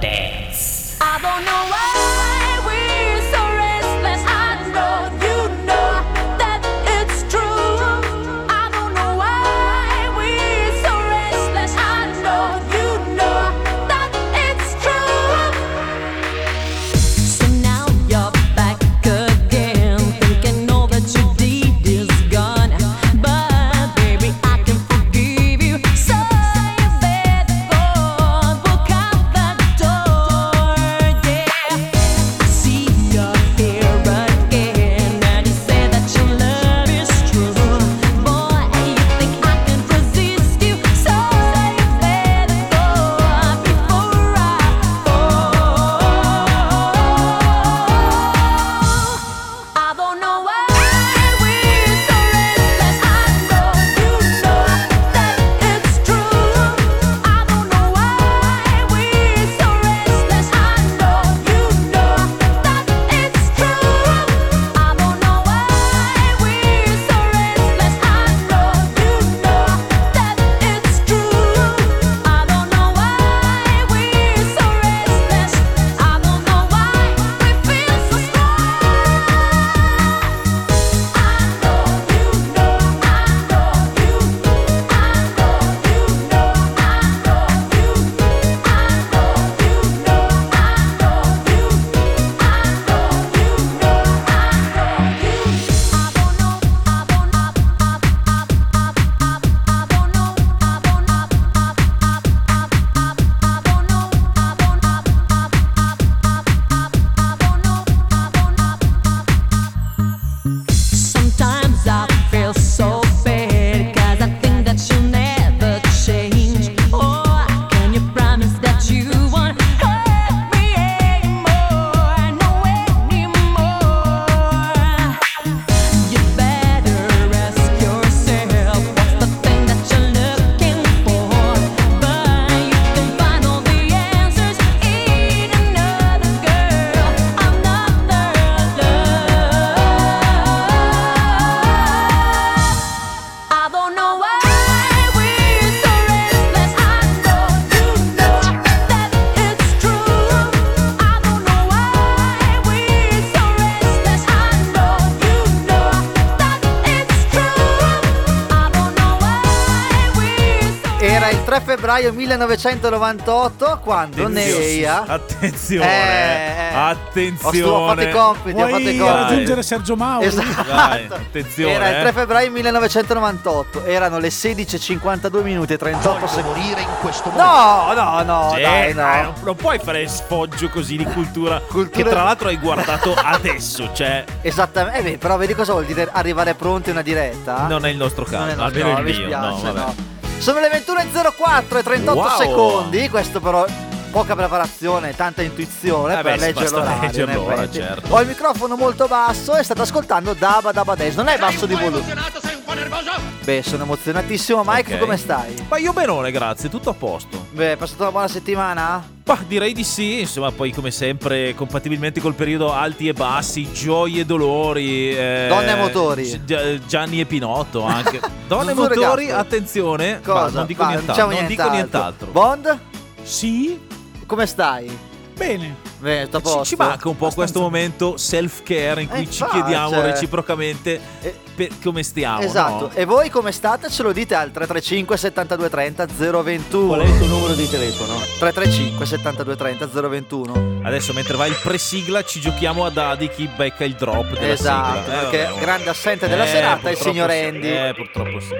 Dance. I don't know why 3 febbraio 1998 quando Neia Attenzione, Eh, eh. attenzione. Ho fatto i compiti, ho fatto i Vuoi compiti. raggiungere Sergio Mauri? Esatto. Dai, attenzione, Era il eh. 3 febbraio 1998, erano le 16:52 minuti e 38 secondi. morire in questo mondo. No, no, no, Sì, dai, dai, no. non, non puoi fare sfoggio così di cultura, Cultura- che tra l'altro hai guardato adesso, cioè Esattamente, eh beh, però vedi cosa vuol dire arrivare pronti a una diretta? non è il nostro caso, almeno no, il mi mio. spiace, no, vabbè. no. Sono le 21.04 e 38 Wow. secondi, questo però poca preparazione, tanta intuizione Eh per beh, leggere l'orario. effetti. certo. Ho il microfono molto basso e state ascoltando Daba Daba Days, non è basso di volume. Sei un po' nervoso? Beh, sono emozionatissimo. Mike, Ok. tu come stai? Ma io benone, grazie, tutto a posto. Beh, hai passato una buona settimana? Bah, direi di sì, insomma, poi come sempre, compatibilmente col periodo alti e bassi, gioie e dolori. eh, Donne e motori. Gi- Gianni e Pinotto anche. Donne e motori, Gasparo. attenzione. Cosa? non dico Va, nient'altro. diciamo non dico nient'altro. Bond, Sì? come stai? Bene. Beh, Ci, ci manca un po' Abbastanza. questo momento self-care in cui Eh, ci infatti, chiediamo cioè- reciprocamente Eh, per come stiamo. Esatto. no? E voi come state? Ce lo dite al 335 72 30 021. Qual è il tuo numero di telefono? 335 72 30 021. Adesso mentre va il pre-sigla ci giochiamo a dadi chi becca il drop della Esatto, sigla. Eh, perché vabbè. grande assente della Eh, serata è il signor sì. Andy. Eh, purtroppo sì.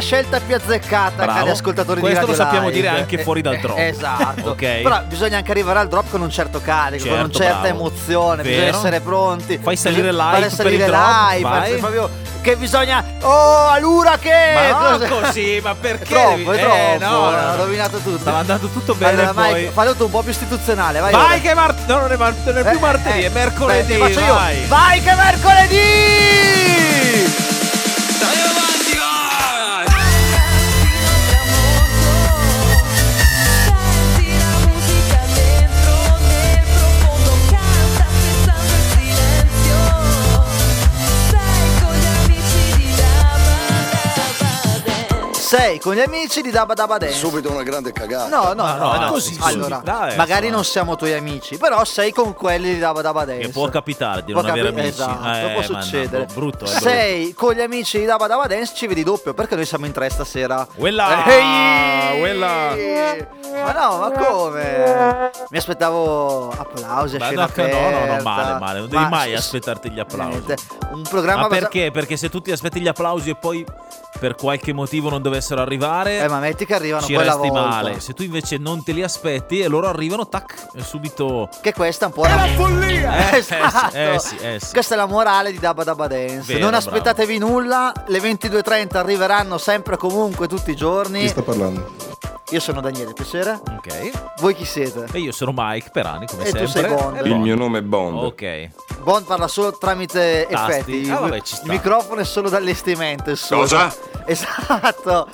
La scelta più azzeccata, Bravo. cari ascoltatori Questo di lo Radio sappiamo Live. dire anche Eh, fuori dal eh, drop. Esatto. Ok. Però bisogna anche arrivare al drop con un certo carico, con una Certo, certa bravo. emozione, bisogna Vero. essere pronti. Fai salire Bisogna l'hype fare salire per il drop, l'hype, vai. essere proprio che bisogna Oh, allora che Ma no, così, ma perché? Troppo, è Eh, troppo, no, no, ha no. rovinato tutto. Stava andando tutto bene Allora, poi. fallo tu un po' più istituzionale, vai. Vai che è mar- no, non è, mar- non è più Eh, martedì, eh, è mercoledì. io. vai. Vai che mercoledì! Sei con gli amici di Dabba Dabba Dance. Subito una grande cagata. No, no, no, no, no. così, allora. Dai, magari insomma. non siamo tuoi amici, però sei con quelli di Dabba Dabba Dance. Che può capitare di Può non avere capi- amici. Esatto, Eh, può ma no, succedere. brutto, eh, Sei con gli amici di Dabba Dabba Dance, ci vedi doppio, perché noi siamo in tre stasera. Quella! Ehi! Quella! Ma no, ma come? Mi aspettavo applausi Ma scena no, no, no, no, male, male. Non devi Ma mai s- aspettarti gli applausi. niente, Un programma Ma basa- perché? Perché se tu ti aspetti gli applausi e poi per qualche motivo non dovessero arrivare, Eh, ma metti che arrivano ci quella resti volta. male. Se tu invece non te li aspetti e loro arrivano, tac, e subito. Che questa è un po' la Eh, esatto. eh sì, eh sì. Questa è la morale di Dabba Dabba Dance. Vero, non bravo. aspettatevi nulla, le 22.30 arriveranno sempre comunque tutti i giorni. Chi sta parlando? Io sono Daniele, piacere. Ok. Voi chi siete? E io sono Mike Perani, come E tu sempre. sei Bond. Il mio nome è Bond. Ok. Bond parla solo tramite Tasti. effetti. Ah, vabbè, ci sta. Il microfono è solo d'allestimento. solo. Cosa? Esatto.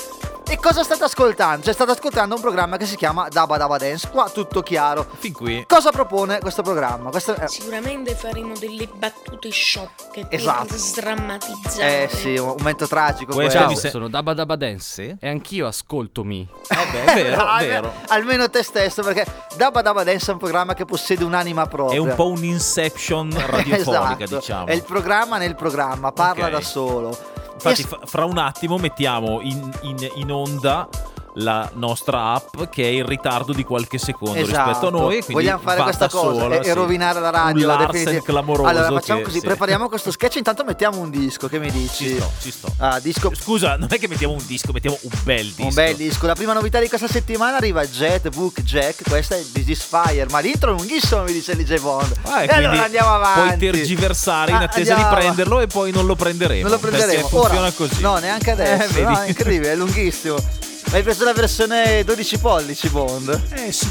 E cosa state ascoltando? Cioè, state ascoltando un programma che si chiama Dabba Dabba Dance. Qua tutto chiaro. Fin qui. Cosa propone questo programma? Questo è- Sicuramente faremo delle battute sciocche Esatto. sdrammatizzare. Eh sì, un momento tragico questo. mi se- Sono Dabba Dabba Dance e anch'io ascolto Mi. Vabbè, è vero, è vero. Almeno te stesso, perché Dabba Dabba Dance è un programma che possiede un'anima È propria. un po' un inception radiofonica, Esatto. diciamo. È il programma nel programma, parla Ok. da solo. Infatti, fa- fra un attimo mettiamo in, in- in onda la nostra app che è in ritardo di qualche secondo Esatto. rispetto a noi. e Quindi Vogliamo fare questa cosa sola, e, sì. rovinare la radio. Un clamoroso. Allora facciamo che- così: sì. prepariamo questo sketch. Intanto mettiamo un disco. Che mi dici? Ci sto, ci sto. Ah, disco. Scusa, non è che mettiamo un disco, mettiamo un bel disco. Un bel disco. La prima novità di questa settimana arriva Jet Book Jack. Questa è This is Fire. Ma l'intro è lunghissimo, mi dice DJ Bond. Ah, e allora andiamo avanti. Puoi tergiversare in Ah, attesa andiamo di prenderlo e poi non lo prenderemo. Non lo prenderemo. Perché funziona Ora, così. No, neanche adesso. Eh, no, è incredibile, è lunghissimo. Hai preso la versione 12 pollici, Bond? Eh sì.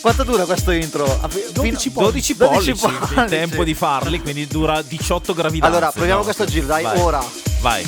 Quanto dura questo intro? A fi- 12 fino- 12 12 pollici, il pollici. tempo di farli, quindi dura 18 gravidanze. Allora, proviamo no? questo giro, dai, Vai. ora. Vai.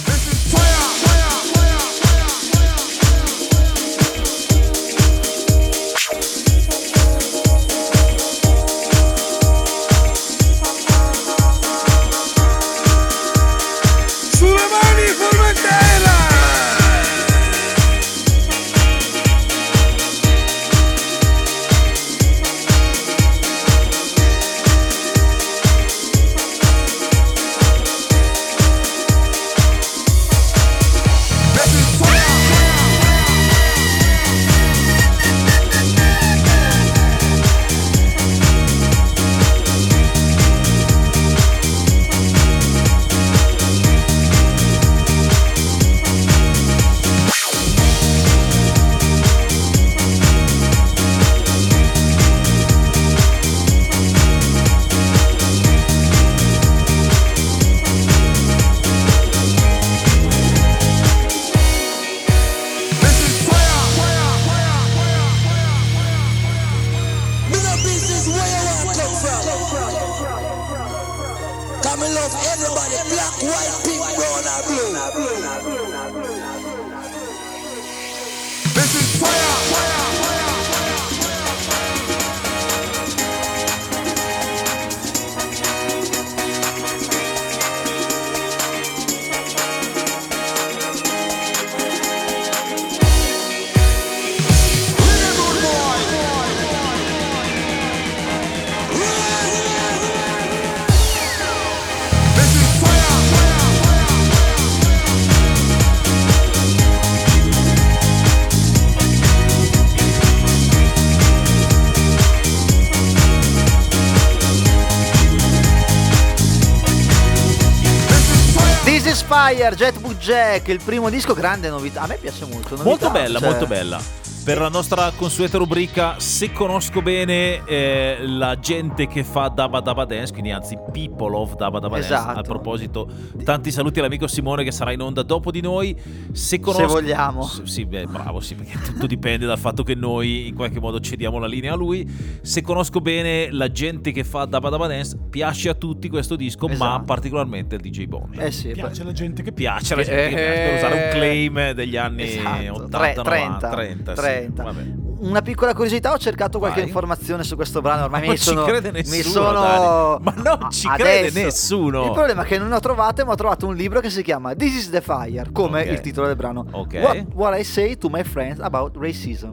Fire, Jetbook Jack, il primo disco, grande novità. A me piace molto. novità, Molto bella, cioè- molto bella. Per la nostra consueta rubrica Se conosco bene eh, la gente che fa Dabba Dabba Dance, quindi anzi People of Dabba Dabba Esatto. Dance. A proposito, tanti saluti all'amico Simone che sarà in onda dopo di noi. Se, conosco... vogliamo. S- Sì, beh, bravo, sì, perché tutto dipende dal fatto che noi in qualche modo cediamo la linea a lui. Se conosco bene la gente che fa Dance, piace a tutti questo disco, ma Esatto. particolarmente al DJ Bond. Eh sì, Piace la gente che Piace alla gente che piace per usare un claim degli anni Esatto, 80, tre- 90, 30, 30, sì, 30. Una piccola curiosità, ho cercato qualche Vai. informazione su questo brano, ormai Non mi ci sono, crede mi nessuno, sono Dani. Ma non ci crede adesso. nessuno. Il problema è che non ne ho trovate, ma ho trovato un libro che si chiama This is the Fire, come Ok. il titolo del brano. Ok. What, what I say to my friends about racism.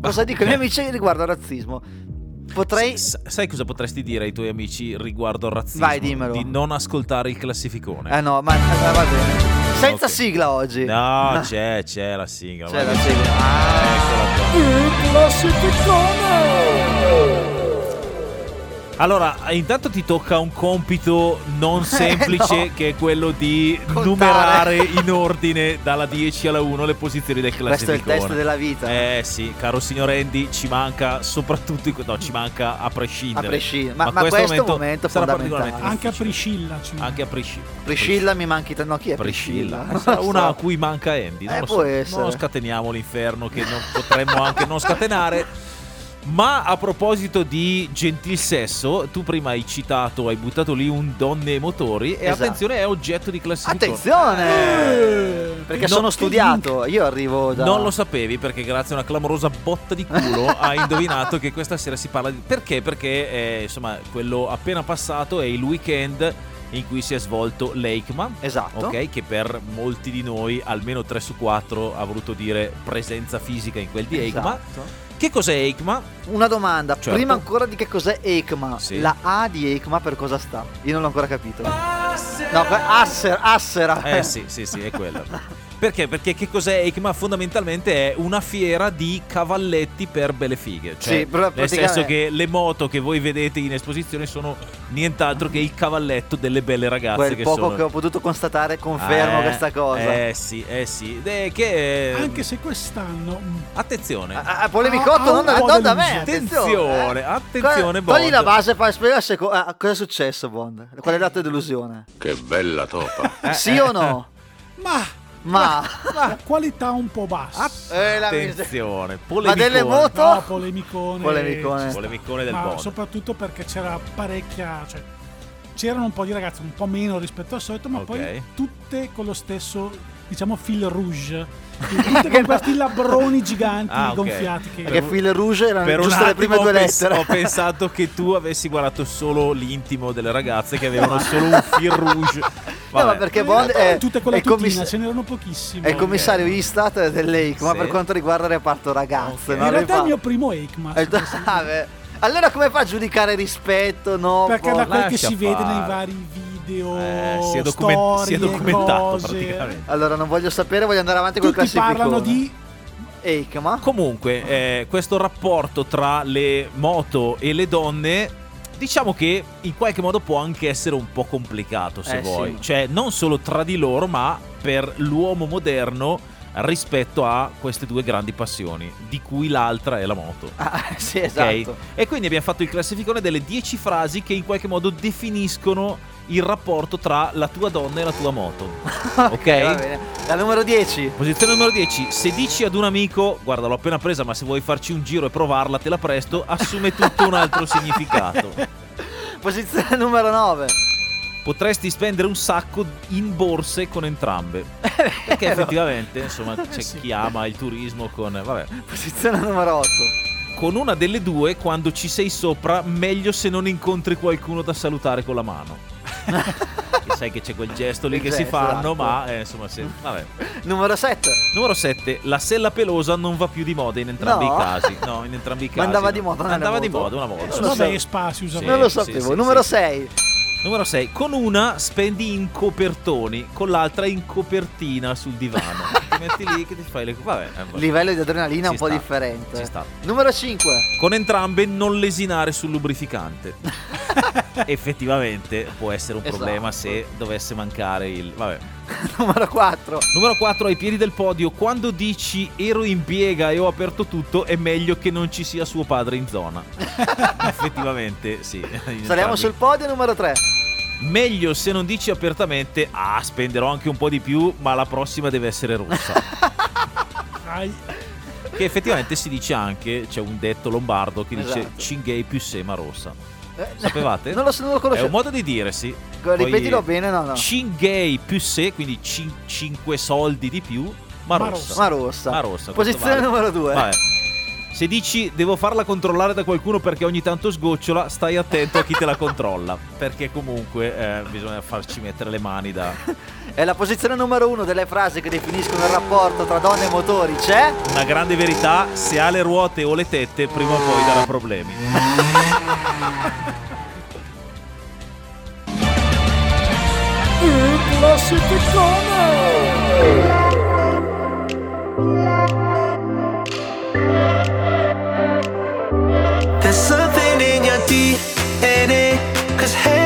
Cosa dico ai miei amici riguardo al razzismo? Potrei S- sai cosa potresti dire ai tuoi amici riguardo al razzismo? Vai, dimmelo. Di non ascoltare il classificone. Eh no, ma eh, va bene. Senza Ok. sigla oggi. No, c'è, c'è la sigla. C'è la sigla. Ah. Eccola qua. supersonic! Allora, intanto ti tocca un compito non semplice Eh, no. che è quello di Contare. numerare in ordine dalla 10 alla 1 le posizioni del Questo è il test della vita. Eh sì, caro signor Andy, ci manca soprattutto no, ci manca a prescindere. A prescindere. Ma- ma questo è un momento sarà particolarmente Anche a. Priscilla. ci- Anche a prescindere. Priscilla mi manchi t- no chi è Priscilla. Priscilla? Una so. a cui manca Andy. Non Eh, lo può so. essere. Non scateniamo l'inferno che non potremmo anche non scatenare. Ma a proposito di gentil sesso, tu prima hai citato, hai buttato lì un donne e motori e Esatto. attenzione è oggetto di classifica. Attenzione! Perché No, sono studiato, io arrivo da Non lo sapevi perché grazie a una clamorosa botta di culo hai indovinato che questa sera si parla di... Perché? Perché eh, insomma quello appena passato è il weekend in cui si è svolto l'EICMA. Esatto. Ok, che per molti di noi, almeno 3 su 4, ha voluto dire presenza fisica in quel di EICMA. Che cos'è EICMA? Una domanda, Certo. prima ancora di che cos'è ECMA. Sì. La A di ECMA per cosa sta? Io non l'ho ancora capito. No, que- Asser, Assera. Eh sì, sì, sì, è quello. Perché? Perché che cos'è EICMA? Fondamentalmente è una fiera di cavalletti per belle fighe. Cioè, Sì, però nel senso che le moto che voi vedete in esposizione sono nient'altro che il cavalletto delle belle ragazze Quel che poco sono... che ho potuto constatare confermo Eh, questa cosa. Eh sì, eh sì. È che... Anche se quest'anno Attenzione. Ah, ah, polemicotto, Ah, non, po' non da me. Attenzione, eh. attenzione, Qua- Togli Bond. la base e fai spiegare se co- ah, cosa è successo, Bond. Qual è la tua delusione? Che bella topa. sì o no? Ma Ma. la qualità un po' bassa. Eh. Attenzione. Ma Polemicone. delle moto? No, polemicone. Polemicone. Polemicone del Ma Bond. soprattutto perché c'era parecchia. Cioè, c'erano un po' di ragazze un po' meno rispetto al solito, ma Ok. poi tutte con lo stesso, diciamo, fil rouge. Tutte con questi labbroni giganti Ah, ok. gonfiati. Che Perché Fil Rouge erano Per giusto le prime due lettere. ho pensato che tu avessi guardato solo l'intimo delle ragazze che avevano solo un fil rouge. No, ma perché Bond è, tutte con la commiss- ce n'erano pochissime. è il commissario Istat dell'EICMA Sì. per quanto riguarda il reparto ragazze. Ok. no? In realtà è il mio primo EICMA. Eh, ah, beh. Allora come fa a giudicare rispetto? No, Perché po- da quel che si vede nei fare. vari video, Eh, si, è document- si è storie, documentato cose, praticamente. Allora non voglio sapere, voglio andare avanti col Tutti classificone. parlano di EICMA. Comunque, eh, questo rapporto tra le moto e le donne. Diciamo che in qualche modo può anche essere un po' complicato se Eh, vuoi. sì. Cioè, non solo tra di loro, ma per l'uomo moderno rispetto a queste due grandi passioni, di cui l'altra è la moto. Ah, sì, Ok? esatto. E quindi abbiamo fatto il classificone delle 10 frasi che in qualche modo definiscono il rapporto tra la tua donna e la tua moto. ok? Va bene. La numero 10. Posizione numero 10. Se dici ad un amico, guarda, l'ho appena presa, ma se vuoi farci un giro e provarla, te la presto, assume tutto un altro significato. Posizione numero 9. Potresti spendere un sacco in borse con entrambe. Perché effettivamente, insomma, c'è sì. chi ama il turismo con. Vabbè. Posizione numero 8. Con una delle due, quando ci sei sopra, meglio se non incontri qualcuno da salutare con la mano. Che sai che c'è quel gesto lì Il che si gesto, fanno, esatto. ma eh, insomma, se, vabbè. Numero 7. Numero 7, la sella pelosa non va più di moda in entrambi No? i casi. No, in entrambi i casi. Ma andava no. di moda Andava di moto? moda una volta. Non la lo so. Vespa si usava. Sì. non lo sapevo. sì, numero sì. 6. Numero 6, con una spendi in copertoni, con l'altra in copertina sul divano. ti metti lì che ti fai le Vabbè, eh, vabbè. Livello di adrenalina Ci un po' sta, differente. ci sta. Numero 5. Con entrambe non lesinare sul lubrificante. Effettivamente può essere un problema Esatto. se dovesse mancare il. Vabbè. numero 4. Numero 4 ai piedi del podio. Quando dici ero in piega e ho aperto tutto, è meglio che non ci sia suo padre in zona. Effettivamente, sì. Saliamo sul podio. Numero 3. Meglio se non dici apertamente, ah, spenderò anche un po' di più, ma la prossima deve essere rossa. Che effettivamente si dice anche, c'è un detto lombardo che dice Esatto. cinghei più sema rossa. Sapevate? Non lo, non lo È conoscevo. un modo di dire, sì. Ripetilo bene, no, no. Cinghei più se, quindi 5 soldi di più, ma, Ma rossa. rossa. Ma rossa. Ma rossa, Posizione vale. numero 2. Vabbè. Se dici devo farla controllare da qualcuno perché ogni tanto sgocciola, stai attento a chi te la controlla. Perché comunque eh, bisogna farci mettere le mani da. È la posizione numero uno delle frasi che definiscono il rapporto tra donne e motori. C'è? Una grande verità: se ha le ruote o le tette, prima o poi darà problemi. There's DNA. Cause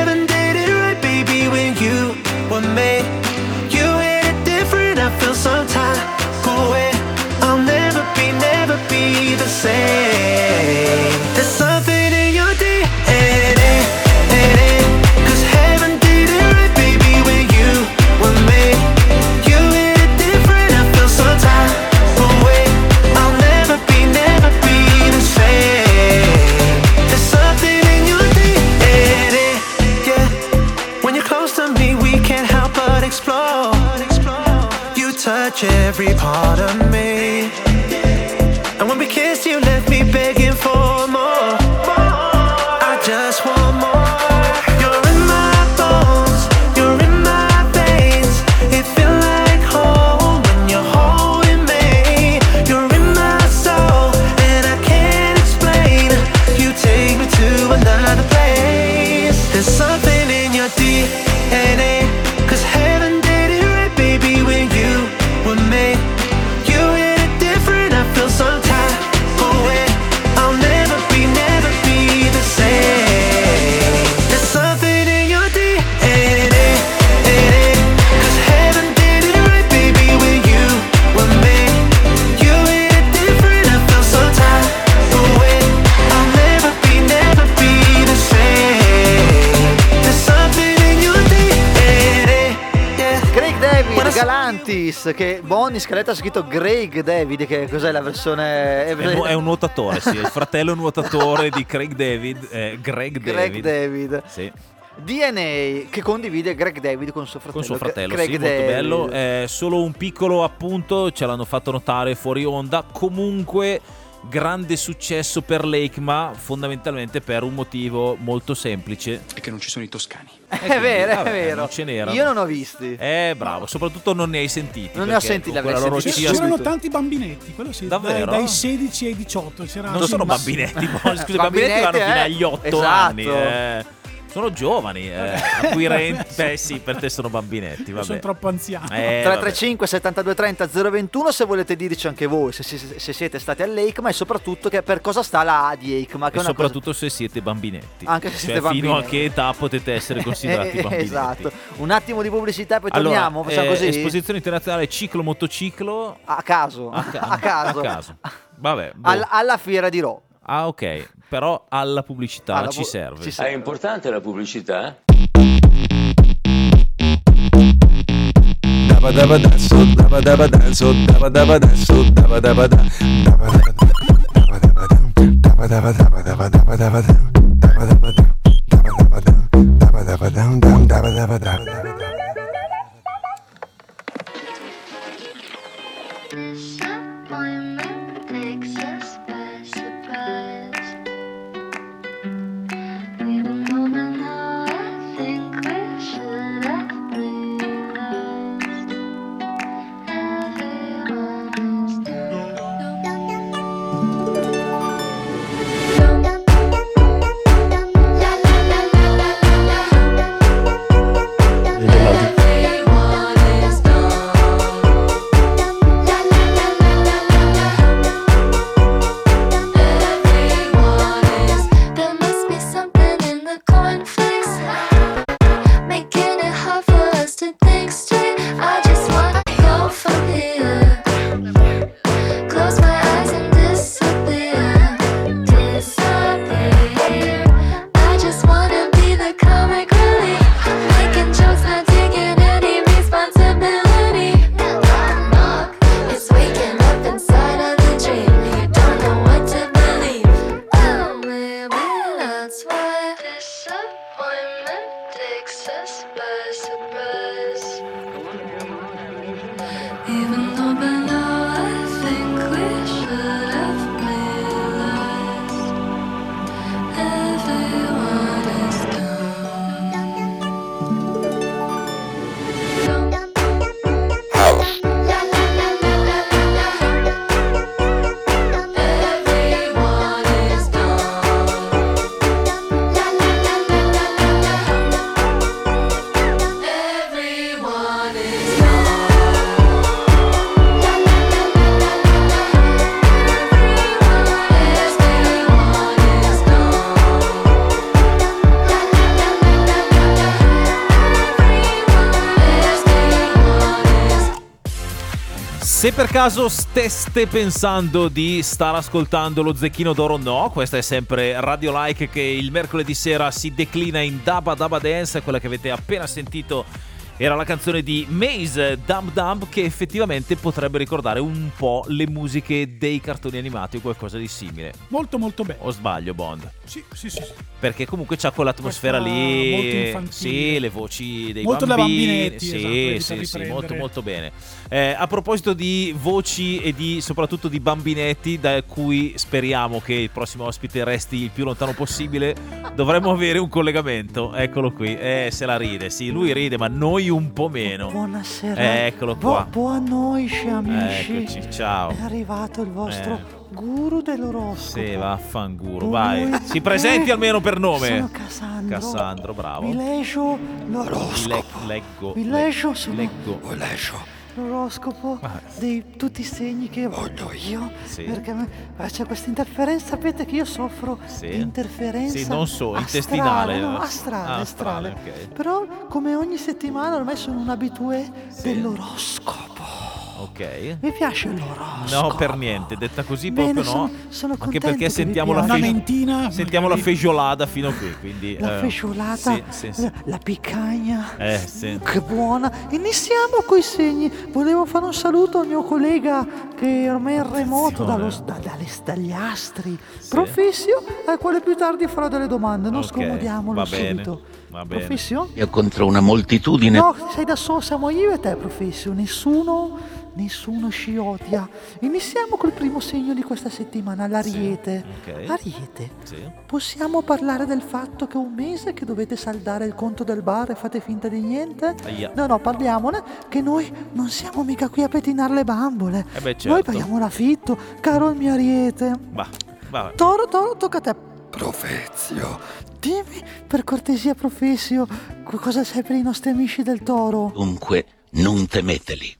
scaletta ha scritto Greg David, che cos'è la versione... È, è un nuotatore, sì, il fratello nuotatore di Craig David, eh, Greg David. Greg David. Sì, DNA che condivide Greg David con suo fratello. con suo fratello, Craig sì, molto David. bello. Eh, solo un piccolo appunto, ce l'hanno fatto notare fuori onda. Comunque, grande successo per Lake, ma fondamentalmente per un motivo molto semplice. E che non ci sono i toscani. È vero, vabbè, è vero. non ce n'erano. Io non ho visti. Eh, bravo, soprattutto non ne hai sentiti. Non ne ho sentiti, l'avrei loro sentiti scia- C'erano subito. tanti bambinetti, quello sì, dai, Davvero? dai 16 ai 18. C'era Non sono ma- bambinetti, mo- scusa, i bambinetti Bambinetti, vanno fino eh. agli 8 Esatto. anni. eh. Sono giovani, eh. acquirenti. Beh, sì, per te sono bambinetti. Vabbè. Sono troppo anziano. Eh, vabbè. 335 72 30 021 se volete dirci anche voi se, se- se siete stati all'EICMA e soprattutto che per cosa sta la A di EICMA che E è una cosa- soprattutto se siete bambinetti. Anche se Cioè, siete Fino a che età potete essere considerati Eh, bambinetti. esatto un attimo di pubblicità e poi Allora, torniamo facciamo eh, così esposizione internazionale ciclo motociclo a caso a, ca- a caso, a caso. Vabbè, boh. Alla, alla fiera di Ro ah ok, però alla pubblicità Alla ci pu- serve. ci È serve. importante la pubblicità? Caso steste pensando di star ascoltando lo Zecchino d'Oro, no, questa è sempre Radio Like che il mercoledì sera si declina in Daba Daba Dance, quella che avete appena sentito era la canzone di Maze Dum Dum che effettivamente potrebbe ricordare un po' le musiche dei cartoni animati o qualcosa di simile. Molto molto bello. O sbaglio Bond? Sì, sì, sì. sì. Perché comunque c'ha quell'atmosfera Questa lì. molto infantile. Sì, le voci dei Molto da bambini. bambinetti, sì, esatto, sì, sì, molto molto bene. Eh, a proposito di voci e di soprattutto di bambinetti, da cui speriamo che il prossimo ospite resti il più lontano possibile, dovremmo avere un collegamento. Eccolo qui. Eh, se la ride. Sì, lui ride, ma noi un po' meno. Buonasera. Eccolo qua. Bu- amici. Eccoci, ciao. È arrivato il vostro Eh. guru dell'oroscopo. Sì, vaffanguro, vai. Si presenti almeno per nome. Sono Cassandro. Cassandro, bravo. Vi leggo Le- l'oroscopo. leggo. Vi le- leggo, sono- leggo. leggo l'oroscopo di tutti i segni che voglio io. Sì. Perché c'è questa interferenza. Sapete che io soffro Sì. di interferenza. Sì, non so, astrale, intestinale. No, astrale, Ah, astrale. ok. Però come ogni settimana ormai sono un abitué dell'oroscopo. Ok. Mi piace l'oroscopo. No, per niente, detta così Bene, proprio no. sono- sono Anche perché sentiamo la, fegio- sentiamo la magari. feiolada fino a qui. Quindi, La eh, feciolata, Sì, sì, sì. La, piccagna. Eh, sì. Che buona! Iniziamo coi segni. Volevo fare un saluto al mio collega che ormai è in remoto dallo, da- dalle- dagli astri. Professio, al quale più tardi farò delle domande. Non Ok, scomodiamolo va bene, subito. va bene. Professio? Io contro una moltitudine. No, sei da solo, siamo io e te, Professio. Nessuno, nessuno ci odia. Iniziamo col primo segno di questa settimana, l'Ariete. ok. Ariete. Sì. Possiamo parlare del fatto che un mese che dovete saldare il conto del bar e fate finta di niente? Aia. No, no, parliamone, che noi non siamo mica qui a pettinare le bambole. Eh beh, Noi certo. paghiamo l'affitto, caro il mio Ariete. Va, va. Toro, Toro, tocca a te. Profezio. Dimmi, per cortesia, Professio, qu- cosa sai per i nostri amici del Toro? Dunque, non temeteli.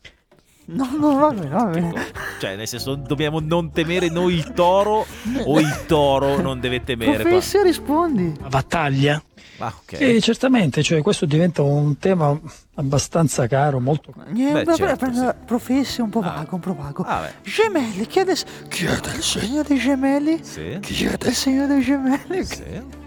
No, no, va bene, va bene. Cioè, nel senso, dobbiamo non temere noi il toro o il toro non deve temere. qua? Professio, rispondi. battaglia? Ah, ok. Sì, certamente, cioè, questo diventa un tema abbastanza caro, molto Niente, Beh, certo, prende- Professio un po' vago, un po' vago. Vabbè. Gemelli, chi è, del- chi è del segno dei gemelli? Sì. Chi è del segno dei gemelli? Sì.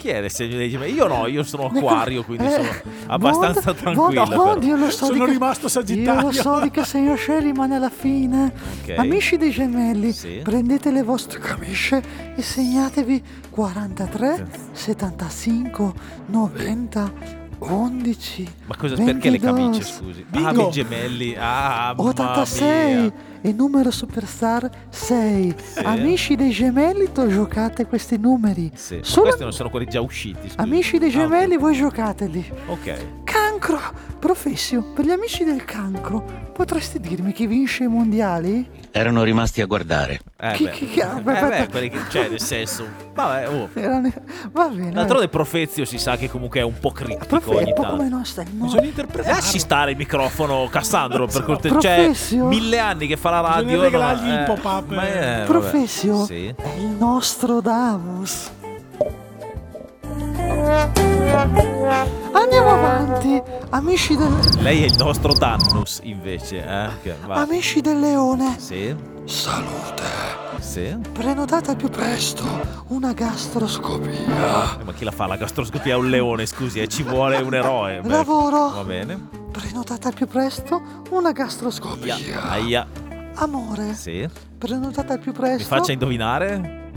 Chi è il segno dei gemelli? Io no, io sono acquario, quindi Eh, sono abbastanza Bond- tranquillo. Bond- Bond, però. io lo so Sono che- rimasto Sagittario. Io lo so di che segno c'è, rimane alla fine. Ok. Amici dei gemelli, Sì. prendete le vostre camicie e segnatevi 43, 75, 90, 11. Ma cosa, perché le 22, camicie, scusi? Ah, Bingo. i gemelli. Ah, mamma 86 mia. E numero superstar 6. Amici dei gemelli, tu giocate questi numeri. Sì. Solo Questi non sono quelli già usciti. scusi. amici dei Ah, gemelli, voi giocateli. Ok. Cancro, professio, per gli amici del cancro, potresti dirmi chi vince i mondiali? Erano rimasti a guardare. Eh, Chi- beh. chi- chi- Eh, aspetta. beh, quelli che, cioè, nel senso. Vabbè, oh. Erano- Va bene. D'altronde Profezio si sa che comunque è un po' critico Profe- ogni è un po' tanto. come i nostri. no? Bisogna interpretare. Lasci stare il microfono, Cassandro, per cortesia. Cioè, mille anni che fa la radio. Bisogna regalargli no, il eh, pop-up, ma eh. Professio Sì. è il nostro Davos. Andiamo avanti, amici del, Lei è il nostro Dannus, invece. Eh? Amici del leone. Sì, Salute. sì. Prenotate al più presto una gastroscopia. Eh, Ma chi la fa la gastroscopia a un leone, scusi, eh, ci vuole un eroe. Beh, Lavoro. Va bene. Prenotate al più presto una gastroscopia. Aia. Amore. Sì. Prenotate al più Mi presto faccia indovinare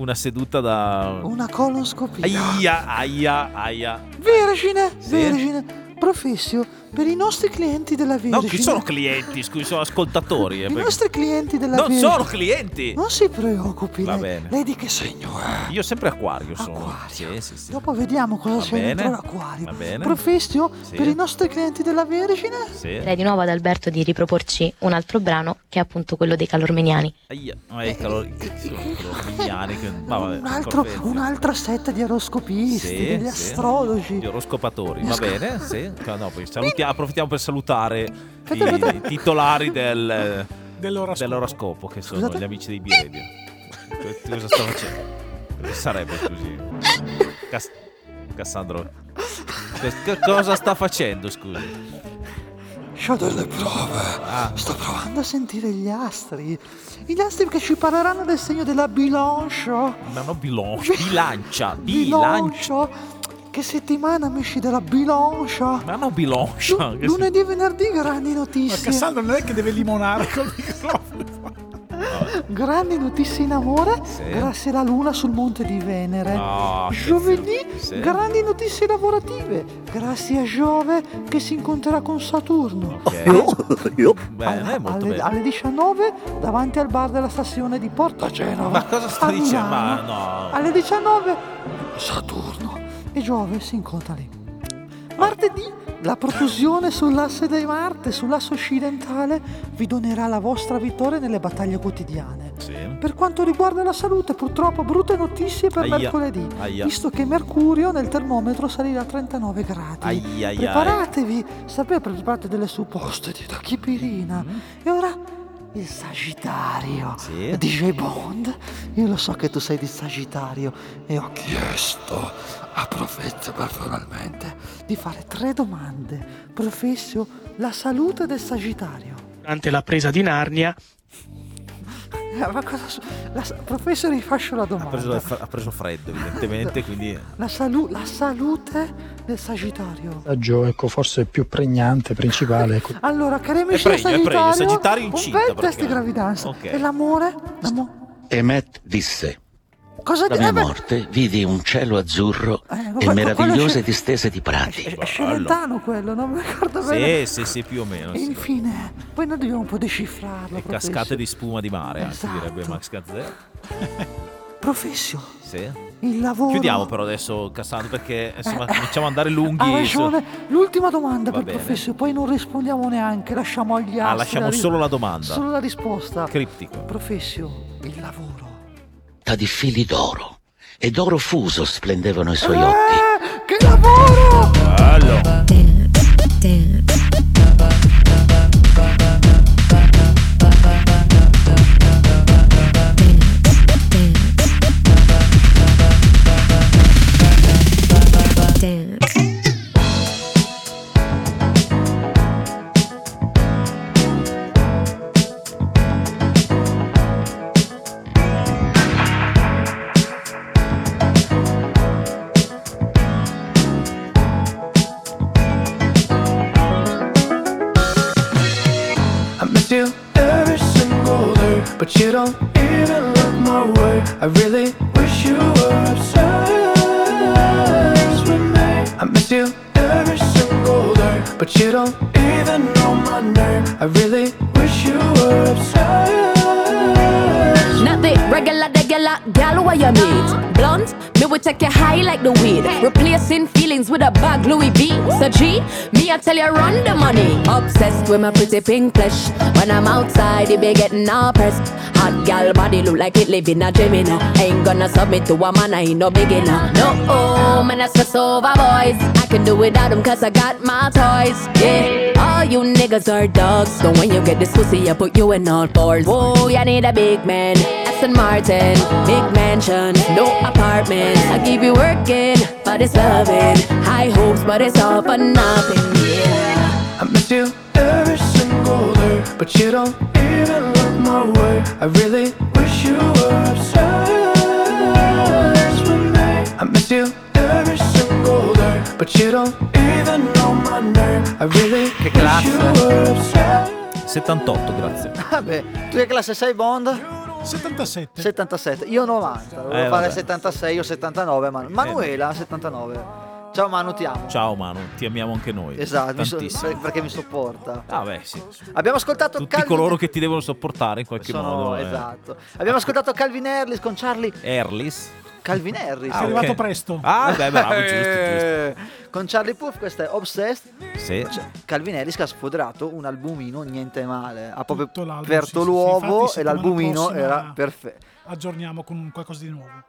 una seduta da... una colonscopia. Aia, aia, aia. Vergine, Sì. vergine. Professio, per i nostri clienti della Vergine. No, chi sono clienti, scusi, sono ascoltatori. eh, I perché- nostri clienti della Non Vergine. sono clienti. Non si preoccupi. Va lei, bene. lei di che segno è? Io sempre acquario sono. Sì, sì, sì. Dopo vediamo cosa Va c'è bene, dentro l'acquario. va bene. Professio, Sì. per i nostri clienti della Vergine. Sì. Direi di nuovo ad Alberto di riproporci un altro brano che è appunto quello dei calormeniani. Aia. Ma è calor- che sono calormeniani che... Ma vabbè, Un altro- un'altra setta di oroscopisti, Sì, degli sì. astrologi. Gli oroscopatori, va bene? Sì. No, poi salutia- approfittiamo per salutare i, i titolari del, Dell'oroscopo. dell'oroscopo, che sono Scusate? gli amici dei B-Radio. Que- Cosa sta facendo? Cosa sarebbe, scusi? Cass- Cassandro. Che- cosa sta facendo, scusi? C'ho delle prove. Sto provando a sentire gli astri. Gli astri che ci parleranno del segno della bilancia. Ma no, bilancia. Bilancia. Bilancia. Bilancia. Che settimana mi esci della bilancia? Ma no, bilancia. Lu- lunedì e venerdì grandi Ma notizie. Cassandra non è che deve limonare col microfono. Grandi notizie in amore Sì. grazie alla luna sul monte di Venere. No, Giovedì sì. grandi notizie lavorative grazie a Giove che si incontrerà con Saturno. Bene, molto alle, bene. alle 19 davanti al bar della stazione di Porta Genova. Ma cosa sta a dicendo? Ma no. Alle 19 Saturno e Giove si incontra lì. Martedì la protusione sull'asse di Marte, sull'asse occidentale, vi donerà la vostra vittoria nelle battaglie quotidiane. Per quanto riguarda la salute, purtroppo brutte notizie per Aia, mercoledì, aia. visto che Mercurio nel termometro salirà a 39 gradi. Ai, ai, ai. Preparatevi, sapete, preparate delle supposte di tachipirina. Mm. E ora il Sagittario. Sì. DJ Bond, io lo so che tu sei di Sagittario e ho chiesto a Profezio personalmente di fare tre domande. Professio, la salute del Sagittario. Durante la presa di Narnia, Eh, ma cosa su- la, professio, rifaccio la Ha domanda. preso, ha preso freddo, evidentemente, quindi... La, salu- la salute del Sagittario. messaggio ecco, forse più pregnante, principale. Ecco. Allora, cari amici È del pregno, pregno, Sagittario, Sagittario un incinta, bel test di praticamente. gravidanza. Ok. E l'amore? L'amo- Emmet disse: Cosa La mia eh, morte vidi un cielo azzurro Eh, e meravigliose distese di prati. è Celentano quello, non mi ricordo bene. Sì, sì, sì, più o meno. E sì. infine, poi noi dobbiamo un po' decifrarlo. E Professio. cascate di spuma di mare, anche Esatto. direbbe Max Gazzè. Professio, Sì. il lavoro. Chiudiamo però adesso, Cassandra, perché insomma cominciamo ad andare lunghi. Ha ragione. L'ultima domanda Va per bene. Professio, poi non rispondiamo neanche, lasciamo agli altri. Ah, lasciamo la ri- solo la domanda. Solo la risposta. Criptico. Professio, il lavoro. Di fili d'oro e d'oro fuso splendevano i suoi occhi. Eh, che lavoro! Bello. But you don't even look my way. I really wish you were obsessed with me. I miss you every single day, but you don't even know my name. I really wish you were obsessed. Not the regular, regular gal where you meet. Blunt, me will take you high like the weed. Replacing feelings with a bag Louis V. So G, me I tell you run the money. Obsessed with my pretty pink flesh. When I'm outside, it be getting all pressed. Hot gal body look like it live in a dream, you know. Ain't gonna submit to a man, I ain't no beginner. No, oh, man, I stress over boys. I can do without them cause I got my toys. Yeah, all you niggas are dogs. So when you get this pussy, I put you in all fours. Whoa, you need a big man. Aston Martin, big mansion, no apartment. I keep you working, but it's loving. High hopes, but it's all for nothing. Yeah. I miss you every but you don't even look my way. I really wish you were obsessed with me. I miss you every single day, but you don't even know my name. I really Che wish you were obsessed. 78, grazie. Vabbè, tu che classe sei Bond? 77. 77, io 90, volevo Eh, fare vabbè. 76 o 79, ma Manuela 79. Ciao Manu, ti amo. Ciao Manu, ti amiamo anche noi. Esatto, mi so- perché mi sopporta. Ah, beh, sì. Abbiamo ascoltato Tutti Calvin coloro che ti devono sopportare in qualche sono, modo. eh. esatto. Abbiamo ascoltato Calvin Harris con Charlie Erlis. Calvin Harris. Ah, Sei arrivato ok. presto. Ah, beh, bravo, giusto, Eh, Con Charlie Puff, questa è Obsessed. Sì. Cioè, Calvin Harris che ha sfodrato un albumino niente male. Ha proprio aperto sì, sì, sì. l'uovo Infatti, e l'albumino prossima era perfetto. Aggiorniamo con qualcosa di nuovo.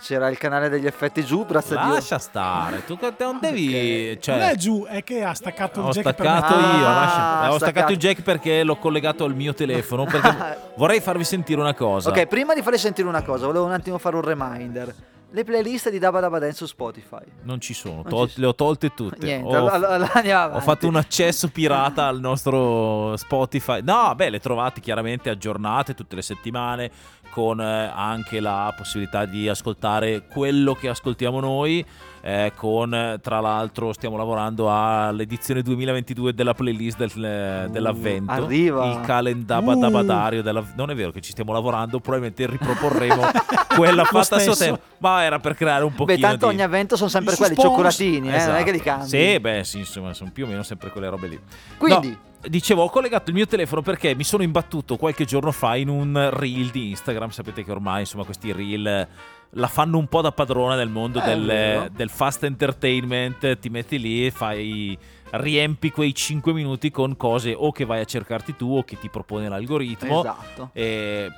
C'era il canale degli effetti giù, grazie a Dio. Lascia stare, tu non devi. Cioè, non è giù, è che ha staccato il Ho jack per staccato metà. io, lascia- Ah, ho staccato staccato. il jack perché l'ho collegato al mio telefono. Perché vorrei farvi sentire una cosa. Ok, prima di farvi sentire una cosa, volevo un attimo fare un reminder. Le playlist di Dabba Dabba Dance su Spotify. Non ci sono, Non tol- ci le ho tolte tutte. Niente, Ho- allora andiamo Ho fatto un accesso pirata al nostro Spotify. No, beh, le trovate chiaramente aggiornate tutte le settimane con eh, anche la possibilità di ascoltare quello che ascoltiamo noi. Eh, con tra l'altro stiamo lavorando all'edizione 2022 della playlist del- dell'avvento Uh, arriva. il calendabadabadario della... non è vero che ci stiamo lavorando probabilmente riproporremo quella fatta a suo tempo ma era per creare un pochino Beh, tanto di ogni avvento sono sempre quelli, cioccolatini, eh, non è Esatto. che li cambi. Sì, beh, sì, insomma, sono più o meno sempre quelle robe lì. Quindi- No, dicevo, ho collegato il mio telefono perché mi sono imbattuto qualche giorno fa in un reel di Instagram. Sapete che ormai, insomma, questi reel la fanno un po' da padrona nel mondo Eh, del, del fast entertainment. Ti metti lì e fai riempi quei 5 minuti con cose o che vai a cercarti tu o che ti propone l'algoritmo. Esatto.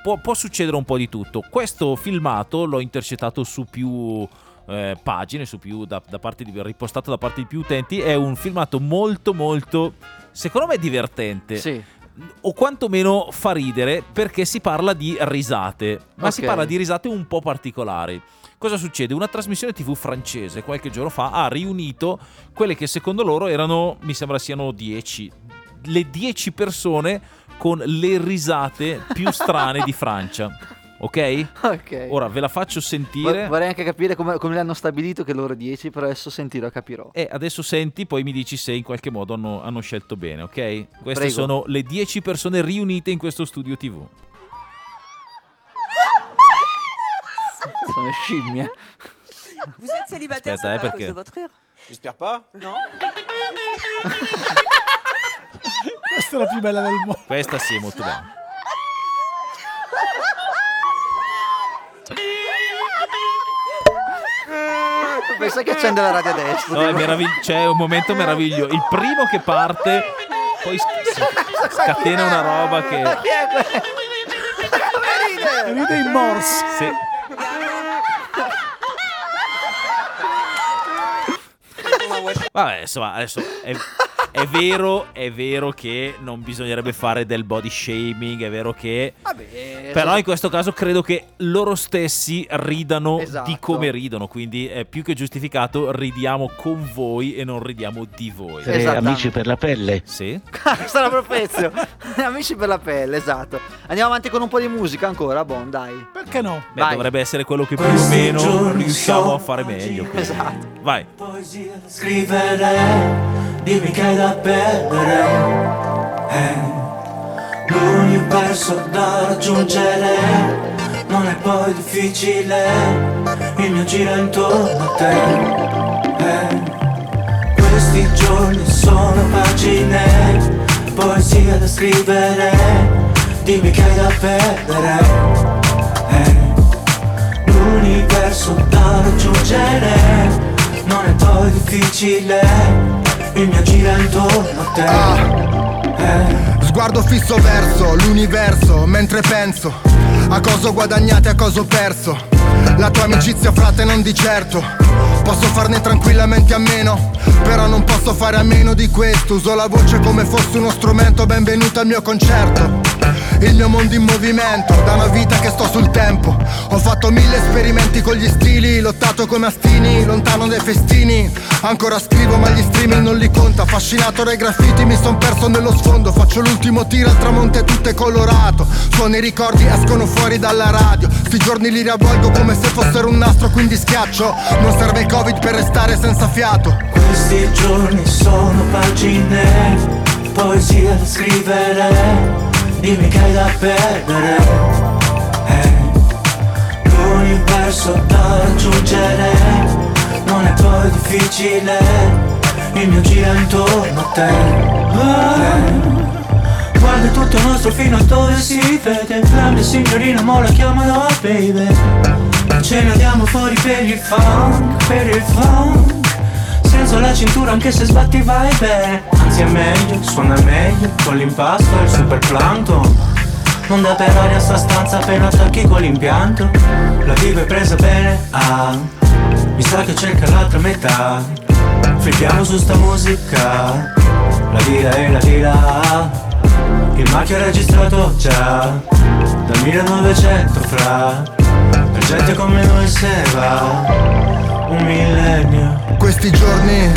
Può, può succedere un po' di tutto. Questo filmato l'ho intercettato su più eh, pagine, su più da, da parte di, ripostato da parte di più utenti. È un filmato molto, molto, secondo me, divertente. Sì. O quantomeno fa ridere perché si parla di risate, ma si Ok. parla di risate un po' particolari. Cosa succede? Una trasmissione TV francese qualche giorno fa ha riunito quelle che secondo loro erano, mi sembra siano 10, le 10 persone con le risate più strane di Francia. Ok? Ok. Ora ve la faccio Vor- sentire. Vorrei anche capire come, come le hanno stabilito che loro 10, però adesso sentirò capirò. E adesso senti, poi mi dici se in qualche modo hanno, hanno scelto bene, ok? Queste Prego. sono le 10 persone riunite in questo studio TV. Sono scimmie. Vous êtes célibataire, Aspetta, eh, perché- J'espère pas. Non. Questa è la più bella del mondo. Questa sì, è molto bella. Pensa che accende la radio adesso. No, è meravigli- c'è un momento meraviglioso. Il primo che parte, poi sc- scatena una roba che. Ride in morse. Sì. Vabbè, insomma, adesso è, è vero, è vero che non bisognerebbe fare del body shaming, è vero che... Però in questo caso credo che loro stessi ridano Esatto. di come ridono, quindi è più che giustificato, ridiamo con voi e non ridiamo di voi. Esattamente. amici per la pelle. Sì. Questa è la profezio. Amici per la pelle, esatto. Andiamo avanti con un po' di musica ancora, bon, dai. Perché no? Beh, Vai. dovrebbe essere quello che più o meno riusciamo a fare meglio. quindi. Esatto. Vai. scrivere, dimmi che hai da perdere. Eh, l'universo da raggiungere non è poi difficile, il mio giro è intorno a te. Eh, questi giorni sono pagine, poesia da scrivere, dimmi che hai da perdere. Eh, l'universo da raggiungere non è poi difficile, mio giro è intorno a te. Eh. Sguardo fisso verso l'universo mentre penso a cosa ho guadagnato e a cosa ho perso. La tua amicizia frate non di certo. Posso farne tranquillamente a meno, però non posso fare a meno di questo. Uso la voce come fosse uno strumento, benvenuto al mio concerto. Il mio mondo in movimento, da una vita che sto sul tempo. Ho fatto mille esperimenti con gli stili, lottato come astini, lontano dai festini. Ancora scrivo ma gli streaming non li conta. Affascinato dai graffiti mi son perso nello sfondo. Faccio l'ultimo tiro al tramonto e tutto è colorato. Suoni i ricordi escono fuori dalla radio. Sti giorni li riavvolgo come se fossero un nastro, quindi schiaccio. Non serve il covid per restare senza fiato. Questi giorni sono pagine, poesia da scrivere, dimmi che hai da perdere. Eh, l'universo da raggiungere non è poi difficile, il mio giro è intorno a te. Eh, Guarda tutto nostro fino a dove si vede La mia signorina mo la chiamano baby Ce ne andiamo fuori per il funk, per il funk Senza la cintura anche se sbatti vai bene. Anzi è meglio, suona meglio Con l'impasto e il super plankton Non dà per aria sta stanza appena attacchi con l'impianto. La vivo è presa bene, ah. Mi sa che cerca l'altra metà. Flippiamo su sta musica. La vita e la vita il marchio è registrato già. Dal 1900 fra. Per gente come noi se va. Un millennio Questi giorni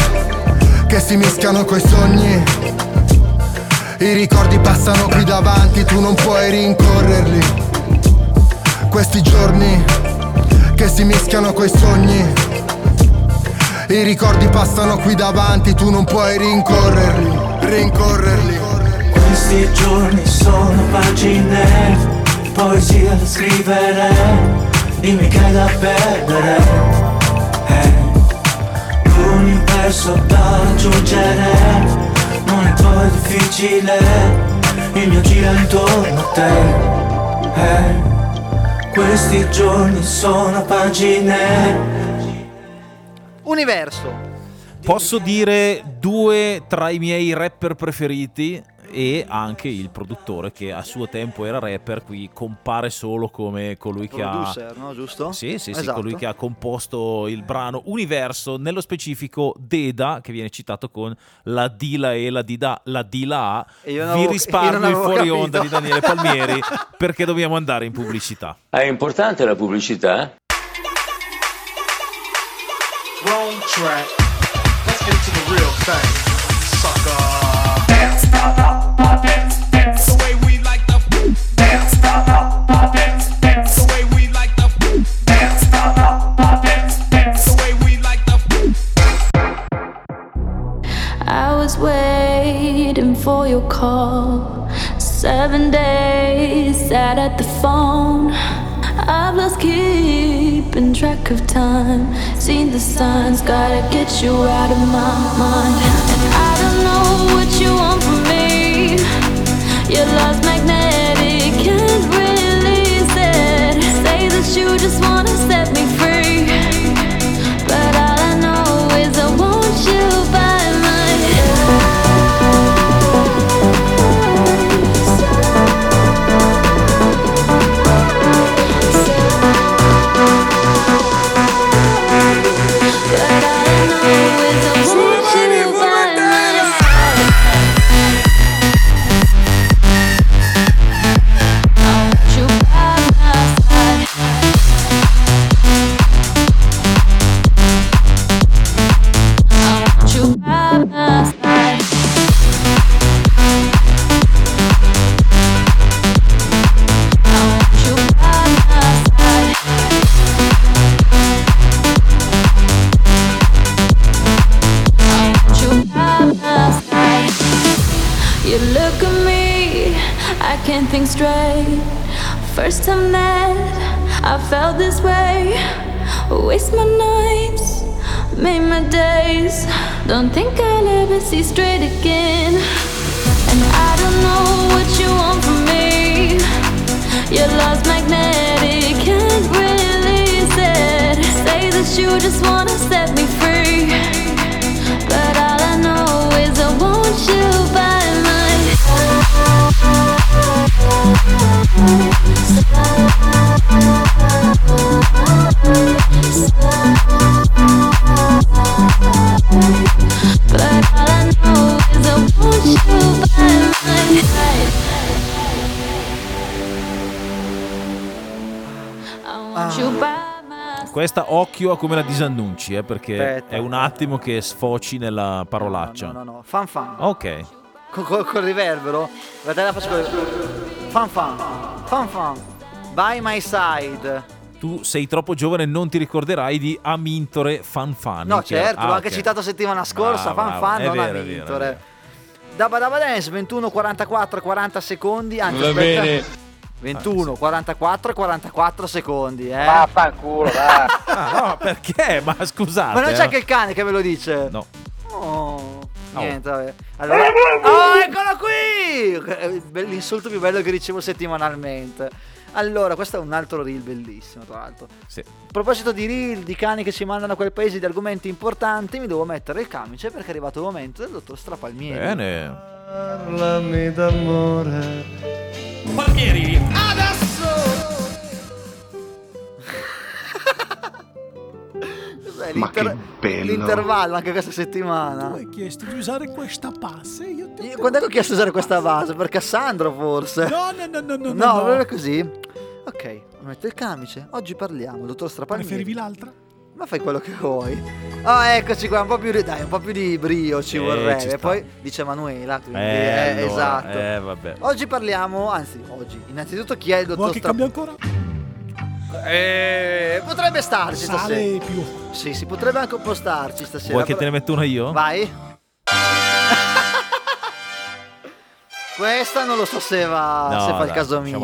che si mischiano coi sogni. I ricordi passano qui davanti, tu non puoi rincorrerli. Questi giorni che si mischiano coi sogni. I ricordi passano qui davanti, tu non puoi rincorrerli Rincorrerli. Questi giorni sono pagine Poesia da scrivere. Dimmi che hai da perdere. L'universo da raggiungere Non è difficile Il mio gira intorno a te eh. Questi giorni sono pagine Universo. Posso dire due tra i miei rapper preferiti e anche il produttore che a suo tempo era rapper, qui compare solo come colui che ha Producer, no? Giusto? Sì, sì, sì, Esatto. colui che ha composto il brano Universo, nello specifico Deda, che viene citato con la D, la E, la D, da, la D, la A. E io Vi risparmio il fuori capito. onda di Daniele Palmieri perché dobbiamo andare in pubblicità. È importante la pubblicità? Wrong track. Let's get to the real thing. Of time. Seen the signs, gotta get you out of my mind. I don't know what you want from me. Your love's magnetic, See straight again. Occhio a come la disannunci, eh, perché Aspetta. è un attimo che sfoci nella parolaccia. No, no, fan fan. Ok. Con, col- col riverbero. Guardate la faccio. Fan fan. Fan fan. By my side. Tu sei troppo giovane e non ti ricorderai di Amintore Fanfani. No, certo, ah, l'ho anche ok. citato settimana scorsa. Bravo, fan bravo. fan, È non vero, è vero, vero. Dabba Dabba Dance 21 44 40 secondi. Anzi, Va aspetta. bene. 21 44 44 secondi, eh. Vaffanculo, va. Ah, no, perché? Ma scusate. Ma non c'è eh. anche il cane che ve lo dice? No. Oh, niente, vabbè. Allora... Oh, eccolo qui! Eh, L'insulto più bello che ricevo settimanalmente. Allora, questo è un altro reel bellissimo, tra l'altro. Sì. A proposito di reel, di cani che ci mandano a quel paese di argomenti importanti, mi devo mettere il camice perché è arrivato il momento del dottor Strapalmieri. Bene. Parlami d'amore Palmieri. Cos'è Ma l'inter- che bello. L'intervallo anche questa settimana. Tu hai chiesto di usare questa passe e io ti ho Io- Quando è che ho chiesto di usare questa base? Per Cassandro forse? No, no, no, no, no, No, no. non è così. Ok, metto il camice. Oggi parliamo, dottor Strapalmieri. Preferivi l'altra? Ma fai quello che vuoi. Ah, eccoci qua, un po' più, dai, un po' più di brio ci Eh, vorrebbe. ci E poi dice Manuela, quindi Eh, eh, allora, esatto. Eh, vabbè. Oggi parliamo, anzi, oggi, innanzitutto chi è il dottor che cambia ancora? Eh, potrebbe starci Sale stasera. più. Sì, si potrebbe anche un po' starci stasera. Vuoi che te ne metto una io? Vai. Questa non lo so se va, No, se fa il caso mio.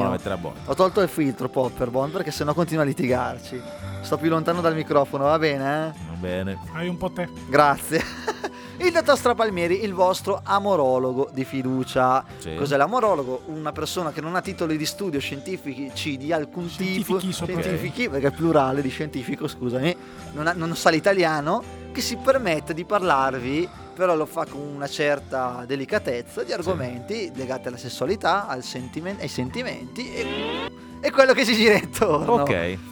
Ho tolto il filtro Popperbond perché sennò continua a litigarci. Sto più lontano dal microfono, va bene? eh? Va bene. Hai un po' te. Grazie. Il dottor Strapalmieri, il vostro amorologo di fiducia. Sì. Cos'è l'amorologo? Una persona che non ha titoli di studio scientifici di alcun tipo. Scientifichi soprattutto. Scientifichi, perché è plurale di scientifico, scusami. Non, ha- non sa l'italiano. Che si permette di parlarvi, però lo fa con una certa delicatezza, di argomenti legati alla sessualità, al sentimen- ai sentimenti e, e quello che si gira intorno. Ok.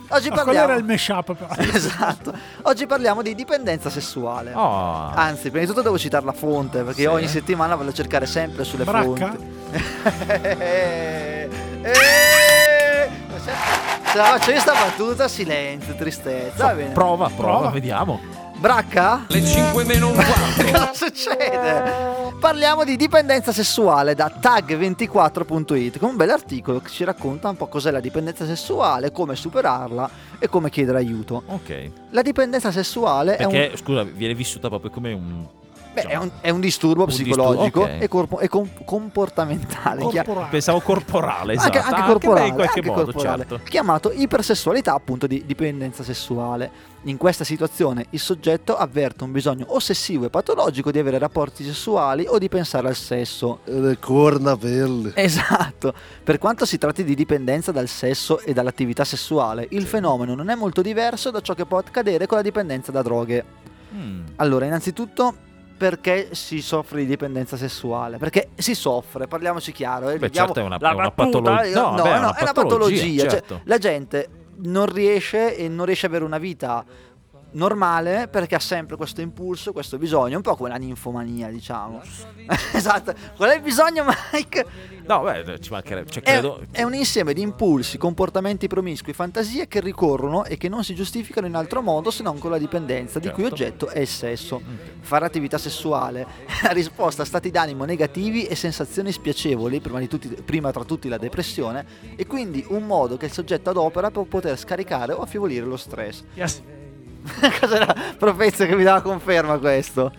Oggi Ah, quello parliamo. era il mashup. però. Esatto. Oggi parliamo di dipendenza sessuale. Oh. Anzi, prima di tutto devo citare la fonte, perché Sì. ogni settimana vado a cercare sempre sulle Bracca? fonti. Eh, Se la faccio io sta battuta, silenzio, tristezza. Va bene. Prova, prova, Prova. vediamo. Bracca? Le 5 meno un quarto. Cosa succede? Parliamo di dipendenza sessuale da tag24.it con un bel articolo che ci racconta un po' cos'è la dipendenza sessuale, come superarla e come chiedere aiuto. Ok. La dipendenza sessuale è un Perché, scusa, viene vissuta proprio come un... Beh, è un, è un disturbo Un psicologico disturbo, ok. e, corpo- e com- comportamentale. Corporale. Pensavo corporale, esatto. anche, anche corporale, beh, in qualche anche modo, corporale, certo. chiamato ipersessualità, appunto di dipendenza sessuale. In questa situazione il soggetto avverte un bisogno ossessivo e patologico di avere rapporti sessuali o di pensare al sesso. Le corna belle. Esatto. Per quanto si tratti di dipendenza dal sesso e dall'attività sessuale, il fenomeno non è molto diverso da ciò che può accadere con la dipendenza da droghe. Mm. Allora, innanzitutto, perché si soffre di dipendenza sessuale? Perché si soffre, parliamoci chiaro. eh, Beh, certo, è una- la è una battuta, patolo- eh, no, no, vabbè, è no, una è una patologia, patologia. cioè, certo. la gente non riesce e non riesce ad avere una vita normale perché ha sempre questo impulso, questo bisogno, un po' come la ninfomania, diciamo. esatto. Qual è il bisogno, Mike? No, beh, ci mancherebbe. Cioè, È, credo... è un insieme di impulsi, comportamenti promiscui, fantasie che ricorrono e che non si giustificano in altro modo se non con la dipendenza, di cui Certo. oggetto è il sesso. Fare attività sessuale è la risposta a stati d'animo negativi e sensazioni spiacevoli, prima, di tutti- prima tra tutti la depressione, e quindi un modo che il soggetto adopera per poter scaricare o affievolire lo stress. Yes. Cos'era Profezio che mi dava conferma questo?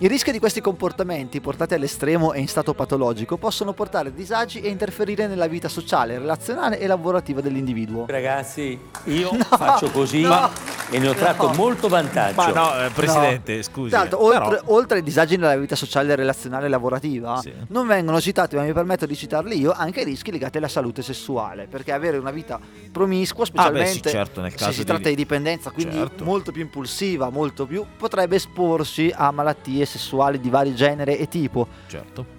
I rischi di questi comportamenti, portati all'estremo e in stato patologico, possono portare disagi e interferire nella vita sociale, relazionale e lavorativa dell'individuo. Ragazzi, io faccio così no, e ne ho tratto no. molto vantaggio. Ma no, eh, Presidente, scusi. Tra l'altro, però- oltre, oltre ai disagi nella vita sociale, relazionale e lavorativa, Sì. non vengono citati, ma mi permetto di citarli io, anche i rischi legati alla salute sessuale. Perché avere una vita promiscua, Ah, beh, sì, specialmente certo, nel se caso si di- tratta di dipendenza, quindi Certo. molto più impulsiva, molto più, potrebbe esporsi a malattie sessuali di vari genere e tipo. Certo.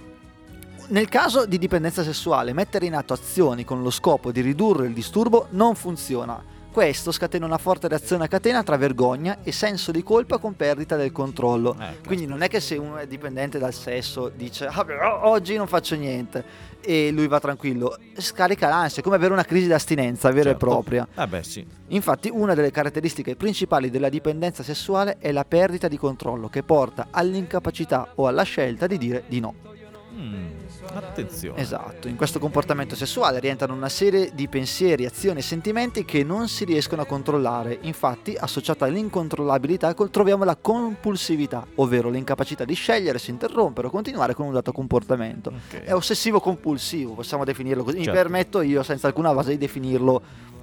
Nel caso di dipendenza sessuale, mettere in atto azioni con lo scopo di ridurre il disturbo non funziona. Questo scatena una forte reazione a catena tra vergogna e senso di colpa con perdita del controllo. Eh, Quindi non è che se uno è dipendente dal sesso dice "Ah, oggi non faccio niente e lui va tranquillo, scarica l'ansia, è come avere una crisi d'astinenza vera certo. e propria. Eh beh, sì. Infatti una delle caratteristiche principali della dipendenza sessuale è la perdita di controllo che porta all'incapacità o alla scelta di dire di no. Mm, attenzione. Esatto, in questo comportamento sessuale rientrano una serie di pensieri, azioni e sentimenti che non si riescono a controllare. Infatti, associata all'incontrollabilità troviamo la compulsività, ovvero l'incapacità di scegliere se interrompere o continuare con un dato comportamento. Ok. È ossessivo compulsivo, possiamo definirlo così. Certo. Mi permetto io, senza alcuna base, di definirlo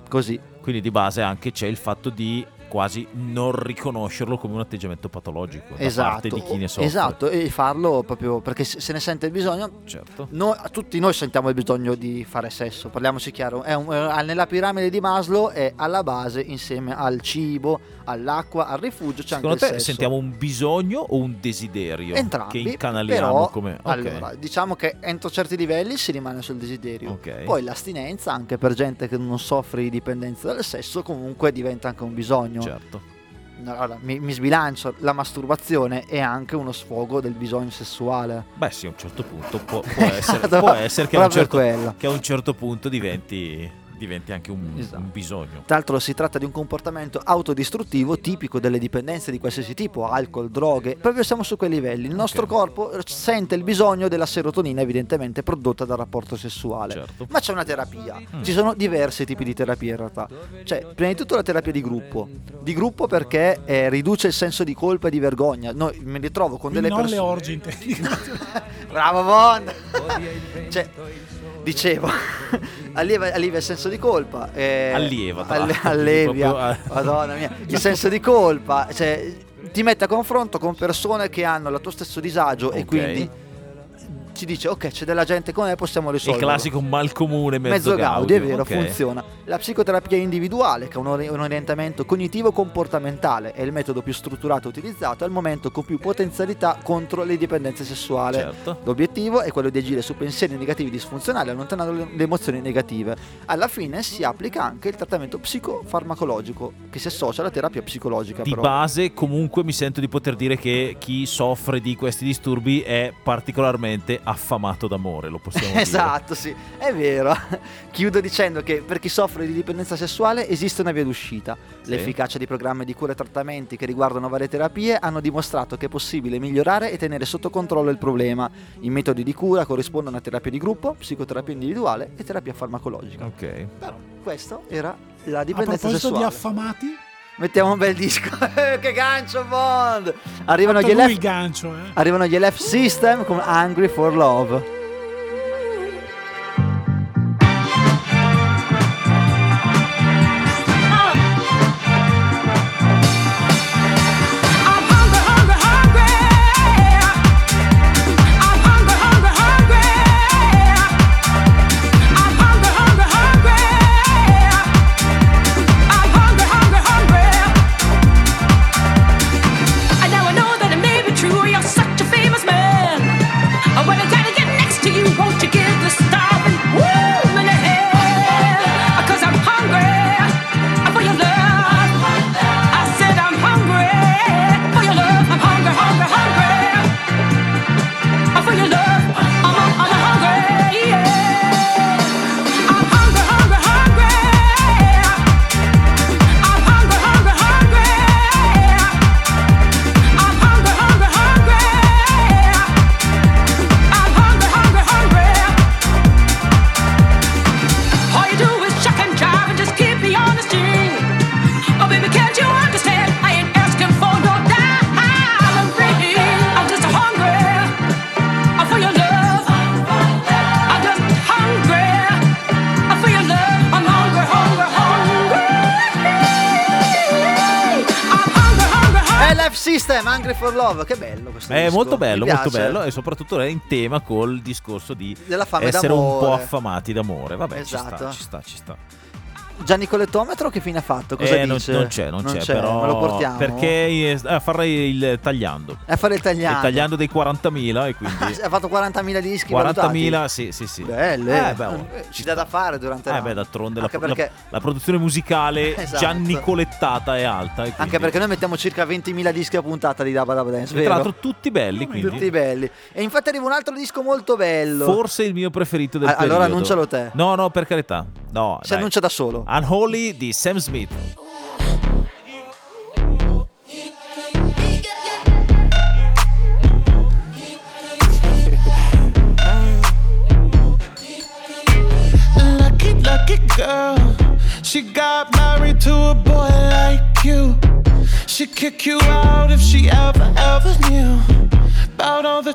così. Quindi di base anche c'è il fatto di quasi non riconoscerlo come un atteggiamento patologico da parte di chi ne soffre. Esatto, e farlo proprio perché se ne sente il bisogno. Certo. Noi- tutti noi sentiamo il bisogno di fare sesso, parliamoci chiaro. È un- eh, nella piramide di Maslow è alla base, insieme al cibo, all'acqua, al rifugio, c'è Secondo anche te sentiamo un bisogno o un desiderio Entrambi, che incanaliamo però, come ok. allora, diciamo che entro certi livelli si rimane sul desiderio. Ok. Poi l'astinenza, anche per gente che non soffre di dipendenza dal sesso, comunque diventa anche un bisogno. Certo. Allora, mi, mi sbilancio, la masturbazione è anche uno sfogo del bisogno sessuale. Beh sì, a un certo punto può, può essere, Esatto, può essere che, a un certo, che a un certo punto diventi, diventi anche un, Esatto. un bisogno. Tra l'altro si tratta di un comportamento autodistruttivo tipico delle dipendenze di qualsiasi tipo, alcol, droghe, proprio siamo su quei livelli. Il nostro corpo sente il bisogno della serotonina evidentemente prodotta dal rapporto sessuale. Certo. Ma c'è una terapia. Mm. Ci sono diversi tipi di terapia in realtà. C'è prima di tutto la terapia di gruppo. Di gruppo perché eh, riduce il senso di colpa e di vergogna. Noi me li trovo con Quindi delle non le persone... orge intendi. Bravo Bond! cioè, dicevo, allieva, allivia il senso di colpa. eh, Allieva, alle- allevia, proprio, eh. madonna mia, il senso di colpa. Cioè, ti mette a confronto con persone che hanno il tuo stesso disagio e Ok. quindi ci dice ok c'è della gente come me possiamo Il risolverlo classico mal comune mezzo, mezzo Gaudi, è vero, ok. funziona. La psicoterapia individuale, che è un, ori- un orientamento cognitivo-comportamentale, è il metodo più strutturato utilizzato al momento con più potenzialità contro le dipendenze sessuali. Certo. L'obiettivo è quello di agire su pensieri negativi disfunzionali, allontanando le, le emozioni negative. Alla fine si applica anche il trattamento psicofarmacologico, che si associa alla terapia psicologica. Di però. base comunque mi sento di poter dire che chi soffre di questi disturbi è particolarmente affamato d'amore, lo possiamo dire. Esatto, sì, è vero. Chiudo dicendo che per chi soffre di dipendenza sessuale esiste una via d'uscita. Sì. L'efficacia di programmi di cura e trattamenti che riguardano varie terapie hanno dimostrato che è possibile migliorare e tenere sotto controllo il problema. I metodi di cura corrispondono a terapia di gruppo, psicoterapia individuale e terapia farmacologica. Ok. Però questo era la A dipendenza proposito di sessuale. affamati, Mettiamo un bel disco. che gancio Bond! Arrivano gli, LF gancio, eh. arrivano gli LF System con Hungry for Love. For Love. Che bello questo È disco. molto bello, Mi molto piace. bello e soprattutto è in tema col discorso di essere un po' d'amore. affamati d'amore. Vabbè, ci Esatto. sta, ci sta, ci sta. Gianni Collettometro che fine ha fatto? Cosa Eh, non, non c'è, non, c'è, però me lo portiamo. perché eh, eh, farei il tagliando. A fare il tagliando. Il tagliando dei 40.000 e quindi Ha fatto 40.000 dischi 40.000, valutati. sì, sì, sì. Belle. Eh, beh, oh, Eh, ci dà da fare durante Eh l'anno. beh, d'altronde la, Anche la- perché- la produzione musicale Esatto. giannicolettata è alta. e Anche quindi- perché noi mettiamo circa 20.000 dischi a puntata di Dabba Dabba Dance, tra l'altro tutti belli, quindi Tutti belli. E infatti arriva un altro disco molto bello. forse il mio preferito del Ah, allora periodo. annuncialo te. No, no, per carità. No, Si dai. annuncia da solo. Unholy di Sam Smith. Lucky, lucky girl. She got married to a boy like you. She'd kick you out if she ever, ever knew about all the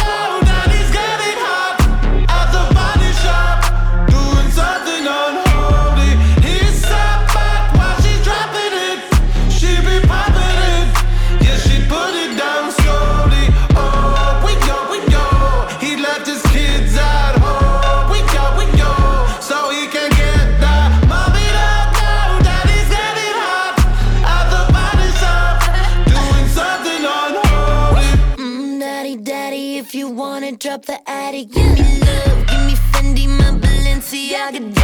Give me love, give me Fendi, my Balenciaga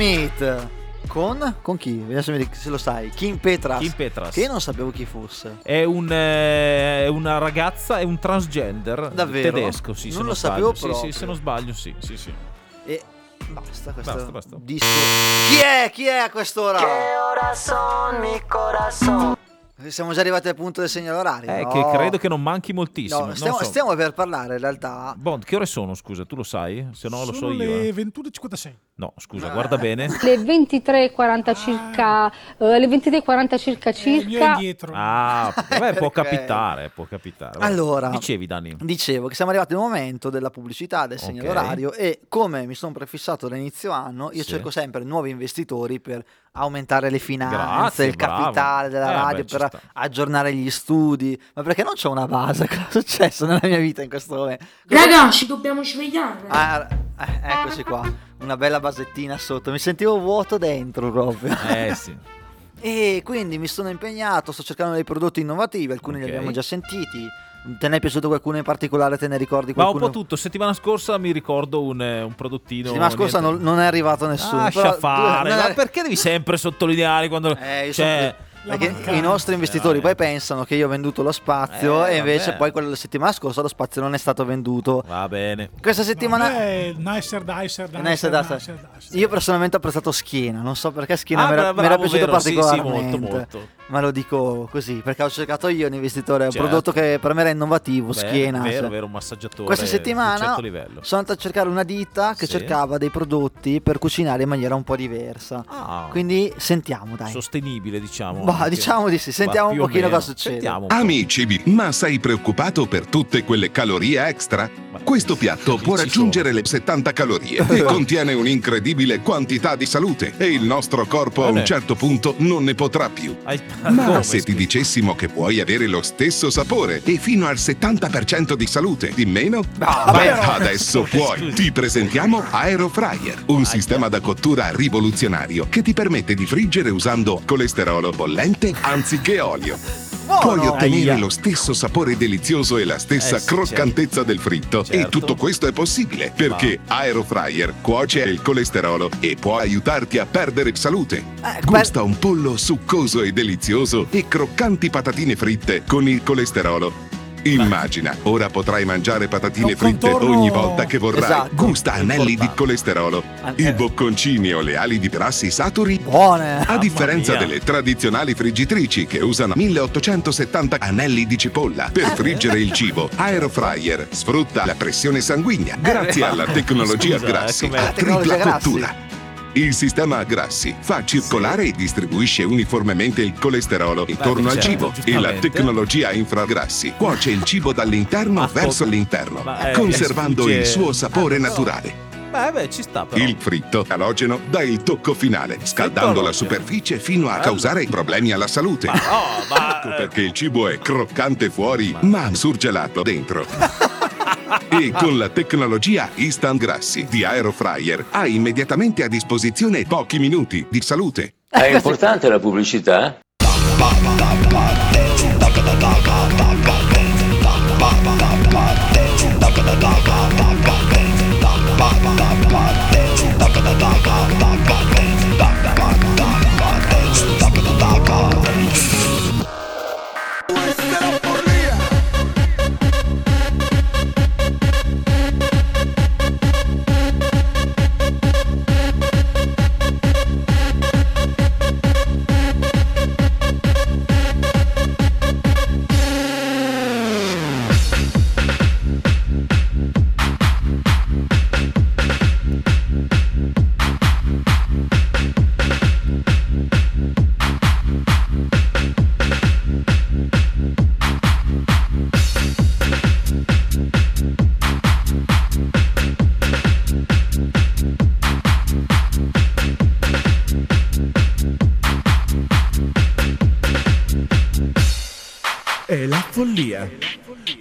Smith con, con chi? Vediamo se, lo sai. Kim Petras. Kim Petras. Che non sapevo chi fosse. È, un, eh, è una ragazza, è un transgender Davvero? tedesco, sì, Non se lo sbaglio. sapevo Sì, sì, proprio. se non sbaglio, sì, sì, sì. E basta questo Basta, basta. disco. Chi è? Chi è a quest'ora? Corazón, mi corazón. Siamo già arrivati al punto del segnale orario. Eh, no? che credo che non manchi moltissimo. No, non stiamo, so. stiamo per parlare in realtà. Bond, che ore sono, scusa? Tu lo sai? Se no lo so Sono io. le eh. 21.56. No, scusa, guarda bene. Le 23.40 circa, eh, le 23.40 circa circa. Ah, vabbè, può capitare, può capitare. Vabbè. Allora, Dicevi, Dani. Dicevo che siamo arrivati al momento della pubblicità del segnale Ok. orario e come mi sono prefissato dall'inizio anno, io Sì. cerco sempre nuovi investitori per aumentare le finanze, Grazie, il bravo. capitale della Eh, radio, beh, per aggiornare gli studi. Ma perché non c'ho una base? Cosa è successo nella mia vita in questo momento? Raga, ci dobbiamo svegliare. Ah, eh, eccoci qua, una bella basettina sotto. Mi sentivo vuoto dentro proprio. Eh sì. E quindi mi sono impegnato, sto cercando dei prodotti innovativi, alcuni Ok. li abbiamo già sentiti. Te ne è piaciuto qualcuno in particolare? Te ne ricordi Ma un qualcuno? po' tutto. Settimana scorsa mi ricordo un, eh, un prodottino. Settimana scorsa non, non è arrivato nessuno. Lascia fare, è- ma perché devi sempre sottolineare quando. Eh, io cioè, sono- perché i nostri investitori poi pensano che io ho venduto lo spazio Eh, e invece vabbè. poi quella settimana scorsa lo spazio non è stato venduto. Va bene. Questa settimana Eh, nicer, nicer, Eh, nicer, nice, nice. nicer, nicer. Io personalmente ho apprezzato Schiena, non so perché Schiena Ah, mi era, mi era bravo, piaciuto vero, sì, sì, particolarmente. molto, molto. Ma lo dico così, perché ho cercato io un investitore, un Certo. prodotto che per me era innovativo, Beh, Schiena. Vero, cioè. vero, un massaggiatore. Questa di settimana un certo livello. sono andato a cercare una ditta che Sì. cercava dei prodotti per cucinare in maniera un po' diversa. Ah. Quindi sentiamo, dai. Sostenibile, diciamo. Anche. diciamo di sì, sentiamo Ma un pochino cosa succede. Sentiamo. un. Amici, ma sei preoccupato per tutte quelle calorie extra? Questo piatto può raggiungere le 70 calorie e contiene un'incredibile quantità di salute e il nostro corpo a un Bene. certo punto non ne potrà più. Hai- Ma se ti dicessimo che puoi avere lo stesso sapore e fino al 70% di salute in meno? Ah, Beh, però- adesso puoi. Ti presentiamo Aerofryer, un sistema da cottura rivoluzionario che ti permette di friggere usando colesterolo bollente anziché olio. Puoi ottenere lo stesso sapore delizioso e la stessa Eh sì, croccantezza del fritto. E Certo. tutto questo è possibile perché Aerofryer cuoce il colesterolo e può aiutarti a perdere salute. Eh, Gusta un pollo succoso e delizioso e croccanti patatine fritte con il colesterolo. Immagina, ora potrai mangiare patatine fritte ogni volta che vorrai. Esatto, Gusta anelli di colesterolo. Eh. I bocconcini o le ali di grassi saturi Buone. a differenza delle tradizionali friggitrici che usano 1870 anelli di cipolla per friggere il cibo, Aerofryer sfrutta la pressione sanguigna grazie alla tecnologia Scusa, eh, Grassi tripla cottura. Il sistema a Grassi fa circolare e distribuisce uniformemente il colesterolo intorno al certo, cibo e la tecnologia infragrassi cuoce il cibo dall'interno verso l'interno, eh, conservando il suo sapore Eh, naturale. Beh, beh, ci sta però. Il fritto halogeno dà il tocco finale, scaldando la superficie fino a causare problemi alla salute. Ma no, ma... Ecco perché il cibo è croccante fuori, ma surgelato dentro. e con la tecnologia Instant Grassi di Aerofryer hai immediatamente a disposizione pochi minuti di salute. È importante la pubblicità?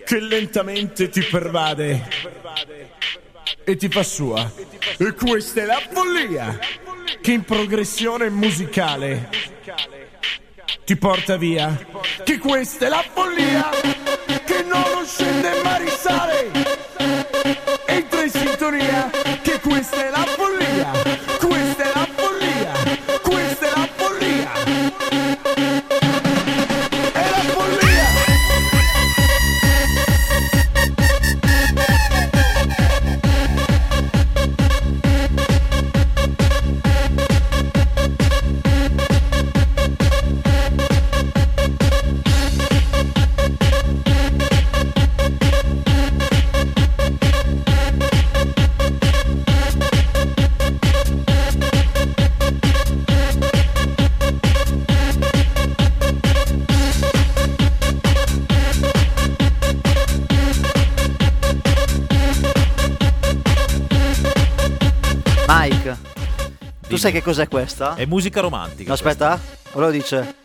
Che lentamente ti pervade e ti fa sua. E questa è la follia che in progressione musicale ti porta via. Che questa è la follia che non scende ma sai che cos'è questa? È musica romantica. No, aspetta, o lo dice?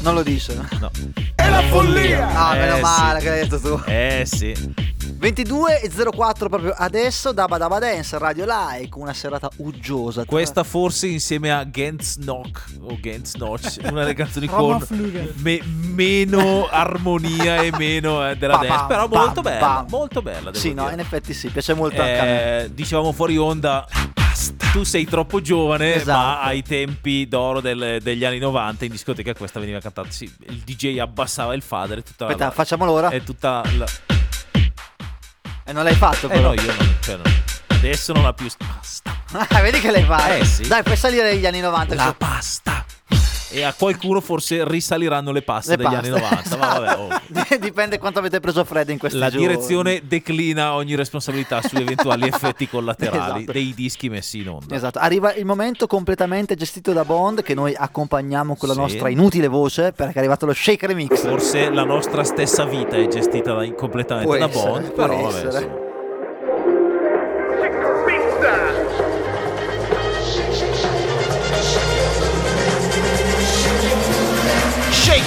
Non lo dice. No. È la follia. Ah, Eh, meno sì. male che l'hai detto tu. Eh sì. 22 e 04 proprio adesso, Daba Daba Dance, Radio Like, una serata uggiosa. Questa forse insieme a Gens Knock o Gens Notch, una delle canzoni con me- meno armonia e meno eh, della Pam, dance, però pam, molto bella, pam. molto bella. devo Sì, no, dire. in effetti sì, piace molto anche a me. Eh, dicevamo fuori onda, tu sei troppo giovane, Esatto. ma ai tempi d'oro del- degli anni 90 in discoteca questa veniva cantata. Sì, il DJ abbassava il fader e tutta Aspetta, la, facciamo l'ora? E tutta la, E non l'hai fatto eh però. no, io non, cioè, no. adesso non ha più pasta. Ah, vedi che l'hai fatto. Eh, sì. Dai, puoi salire agli anni 90. La cioè- pasta. E a qualcuno forse risaliranno le paste Le degli paste, anni 90. Ma vabbè, oh. Dipende quanto avete preso freddo in questi La giorni. direzione declina ogni responsabilità sugli eventuali effetti collaterali Esatto. dei dischi messi in onda. Esatto, arriva il momento completamente gestito da Bond che noi accompagniamo con la Sì. nostra inutile voce perché è arrivato lo Shake Remix. Forse la nostra stessa vita è gestita da- completamente Può da essere, Bond, può però vabbè, essere. insomma.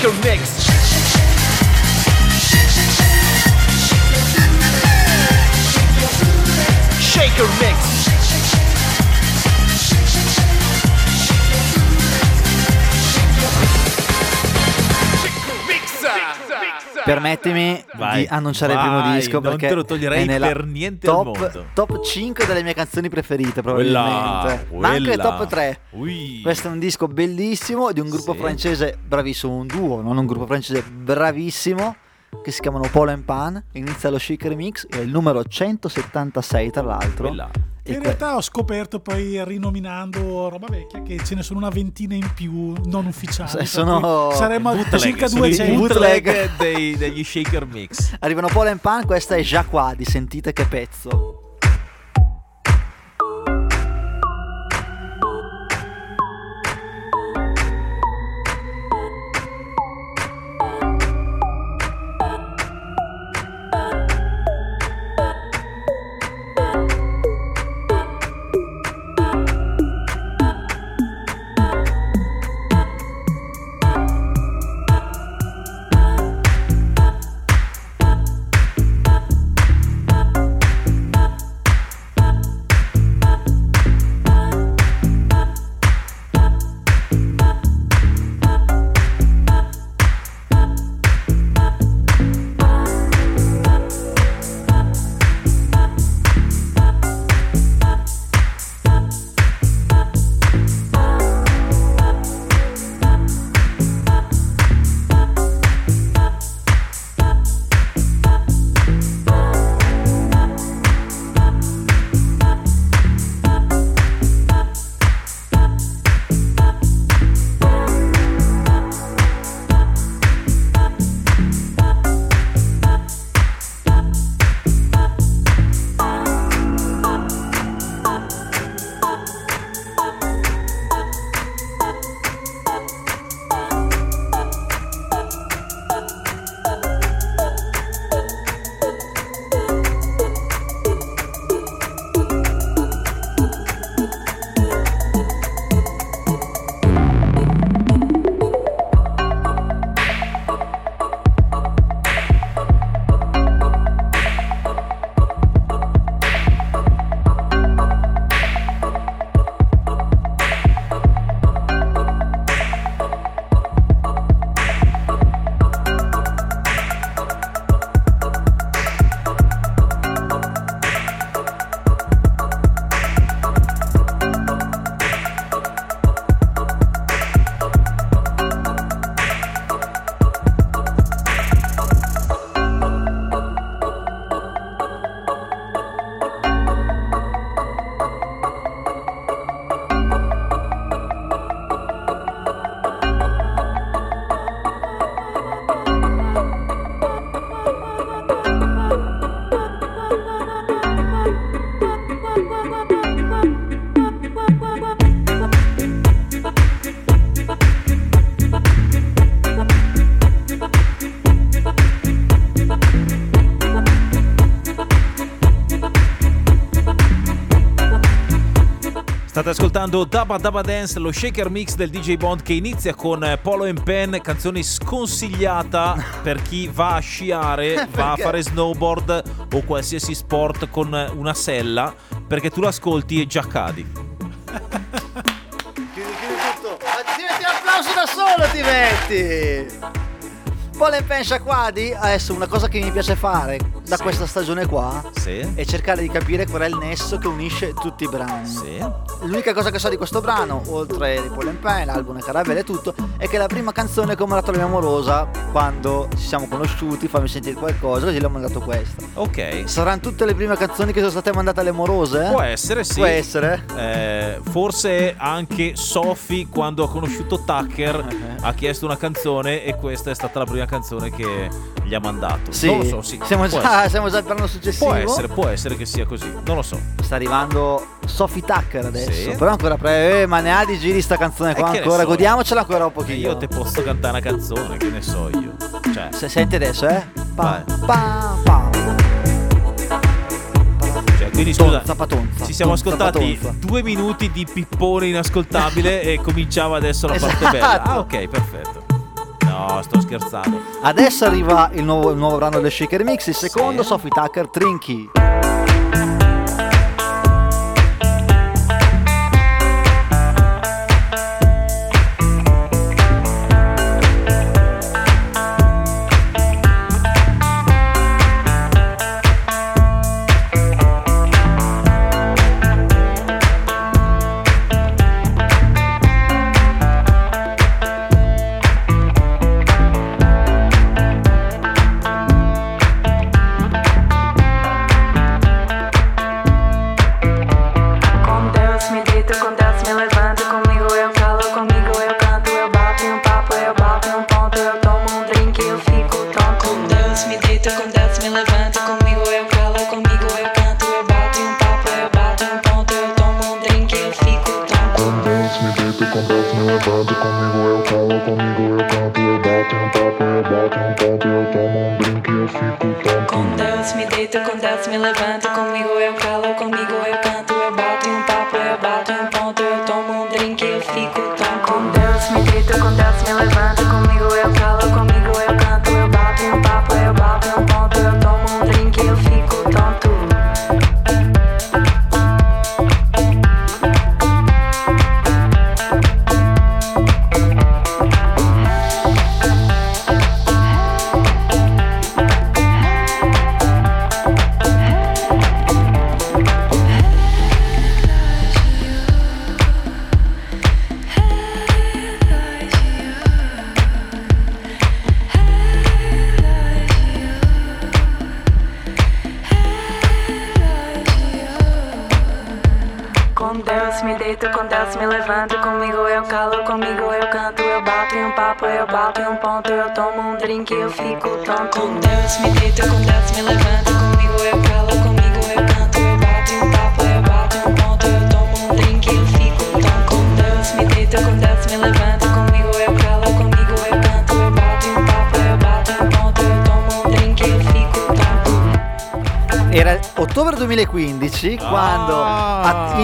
Shaker mix. Shaker mix. Permettimi Vai, di annunciare il vai, primo disco non perché te lo toglierei per niente al top, mondo. top 5 delle mie canzoni preferite Quella, probabilmente. Ma anche quella. top 3. Ui. Questo è un disco bellissimo di un gruppo Sì. francese bravissimo, un duo, non un gruppo francese bravissimo che si chiamano Paul and Pan. Inizia lo Chic Remix, è il numero 176 tra l'altro. Quella. In que- realtà ho scoperto poi rinominando roba vecchia che ce ne sono una ventina in più non ufficiali. Sono saremmo a Bootleg, circa sono i 200. bootleg dei- degli shaker mix. Arrivano Paul and Pan, questa è già qua, di sentite che pezzo. Ascoltando Dabba Dabba Dance, lo shaker mix del DJ Bond che inizia con Polo and Pen, canzone sconsigliata per chi va a sciare, va a fare snowboard o qualsiasi sport con una sella, perché tu l'ascolti e già cadi. Chiudi, chiudi tutto. Ti metti l'applauso da solo, ti metti. Poi le pensa quadri, adesso una cosa che mi piace fare da Sì. questa stagione qua Sì. è cercare di capire qual è il nesso che unisce tutti i brani. Sì. L'unica cosa che so di questo brano, oltre di Paul and Pen, l'album e Caravelle e tutto, è che la prima canzone come la troviamo rosa quando ci siamo conosciuti, fammi sentire qualcosa, così le ho mandato questa. Ok. Saranno tutte le prime canzoni che sono state mandate alle morose? Può essere, sì. Può essere. Eh, forse anche Sophie, quando ha conosciuto Tucker, ha chiesto una canzone e questa è stata la prima canzone che gli ha mandato. Sì, Non lo so, sì. siamo, già, siamo già al brano successivo. Può essere, può essere che sia così, non lo so. Sta arrivando Sophie Tucker adesso. Sì. Però ancora pre- eh, ma ne ha di giri sta canzone qua Eh, ancora. so. Godiamocela ancora un E pochino. io te posso cantare una canzone, che ne so io. Cioè, Se senti adesso, eh? Pa, pa, pa. cioè, quindi scusa, Tonza, patonza, ci siamo tonza, ascoltati patonza. due minuti di pippone inascoltabile e cominciava adesso la parte Esatto. bella. Ah, ok, perfetto. No, sto scherzando. Adesso arriva il nuovo, il nuovo brano del Shaker Mix, il secondo Sì. Sophie Tucker Trinky.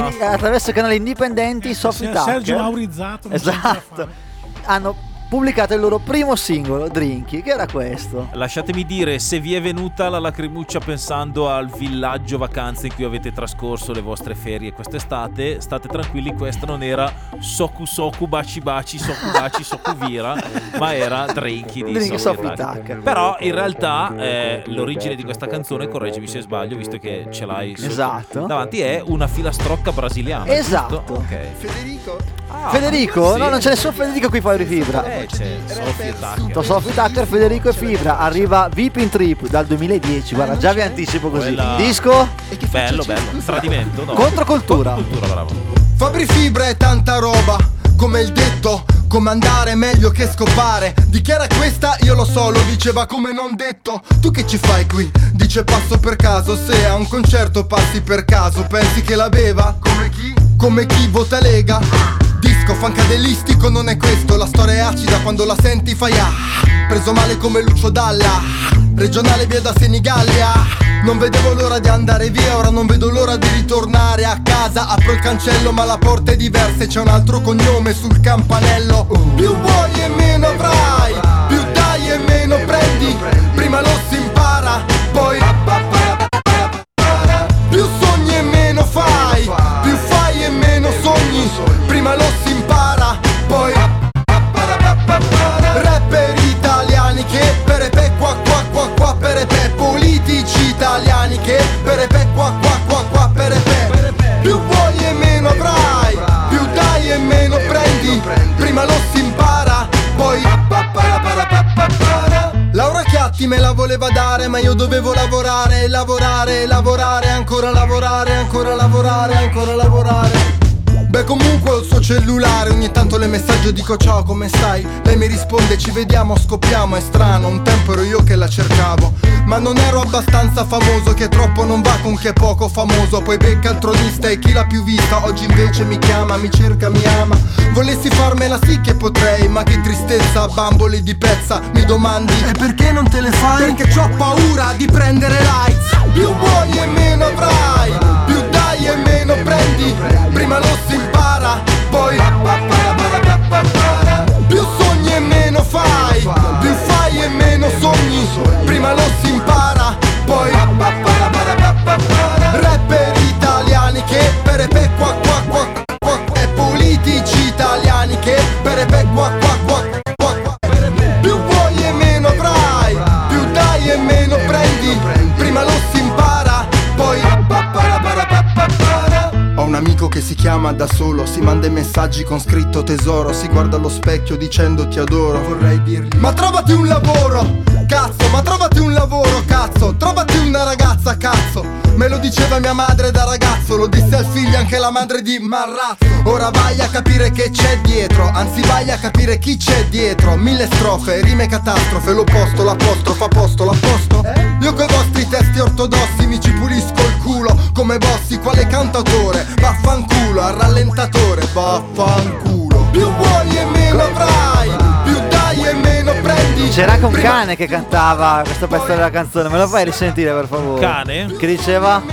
In- attraverso i canali indipendenti Sophie Tucker Sergio Maurizzato. cosa Esatto. hanno pubblicato il loro primo singolo, Drinky, che era questo. Lasciatemi dire, se vi è venuta la lacrimuccia pensando al villaggio vacanze in cui avete trascorso le vostre ferie quest'estate, state tranquilli, questa non era Soku Soku Baci Baci Soku Baci Soku Vira, ma era Drinky di Drinky. Tucker. Però in realtà eh, l'origine di questa canzone, correggimi se sbaglio, visto che ce l'hai sotto Esatto. davanti, è una filastrocca brasiliana. Esatto. giusto? Ok. Federico? Federico? sì. No, non c'è nessun Federico qui fuori fibra. Eh, c'è Sophie Tucker. To Sophie Tucker, Federico e Fibra. Arriva Vipin Trip dal 2010. Guarda, già vi anticipo così. Quella- Disco Bello, bello. Tradimento, no? Controcultura. Controcultura, bravo. Fabri Fibra è tanta roba, come il detto, come andare è meglio che scopare. Dichiara questa, io lo so, lo diceva come non detto. Tu che ci fai qui? Dice passo per caso, se a un concerto passi per caso, pensi che la beva? Come chi? Come chi vota Lega? Disco fancadelistico non è questo, la storia è acida quando la senti fai ah. Preso male come Lucio Dalla, regionale via da Senigallia. Non vedevo l'ora di andare via, ora non vedo l'ora di ritornare a casa Apro il cancello ma la porta è diversa e c'è un altro cognome sul campanello Più vuoi e meno avrai, più dai e meno prendi Prima lo si impara, Chiatti me la voleva dare ma io dovevo lavorare, lavorare, lavorare Ancora lavorare, ancora lavorare, ancora lavorare Beh comunque ho il suo cellulare Ogni tanto le messaggio dico ciao come stai? Lei mi risponde ci vediamo scoppiamo È strano un tempo ero io che la cercavo. Ma non ero abbastanza famoso Che troppo non va con chi è poco famoso. Poi becca il tronista e chi l'ha più vista? Oggi invece mi chiama, mi cerca, mi ama. Volessi farmela sì che potrei Ma che tristezza, bamboli di pezza Mi domandi E perché non te le fai? Perché ho paura di prendere likes. Più vuoi e meno avrai e meno prendi Prima lo si impara Poi Più sogni e meno fai messaggi con scritto tesoro, si guarda allo specchio dicendo ti adoro, vorrei dirgli Ma trovati un lavoro, cazzo, ma trovati un lavoro, cazzo, trovati una ragazza, cazzo. Me lo diceva mia madre da ragazzo, lo disse al figlio anche la madre di Marrazzo. Ora vai a capire che c'è dietro, anzi vai a capire chi c'è dietro. Mille strofe, rime catastrofe, l'opposto, l'apostrofo, a posto, l'apposto. Io coi vostri testi ortodossi mi ci pulisco il culo Come bossi, quale cantautore? Vaffanculo, al rallentatore, vaffanculo. Più vuoi e meno avrai, C'era anche un cane che cantava questo pezzo della canzone, me lo fai risentire per favore? Cane? Che diceva?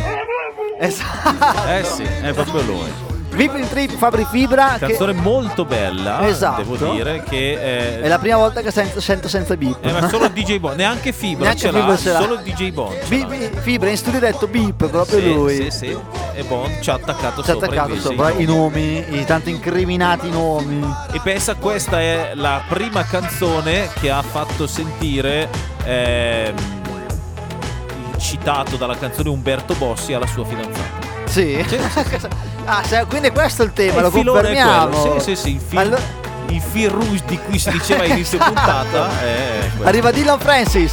Esatto. Eh sì, è proprio lui. Vipin Trip Fabri Fibra. che- Canzone molto bella, Esatto. devo dire che eh, È la prima volta che sento, sento senza beep. eh, ma solo DJ Bond, neanche Fibra Neanche ce l'ha, Fibra ce l'ha. solo DJ Bond. l'ha. bi- Fibra in studio ha detto beep, proprio Sì, lui. Sì, sì. E Bond ci ha attaccato Ci ha attaccato invece sopra i i nomi, i tanti incriminati nomi. E pensa, questa è la prima canzone che ha fatto sentire il citato dalla canzone Umberto Bossi alla sua fidanzata. Sì? ah, se- quindi questo è il tema, E lo confermiamo. Sì, sì, sì, il fil, Allora- il fil rouge di cui si diceva a inizio Esatto. puntata è. Arriva Dylan Francis.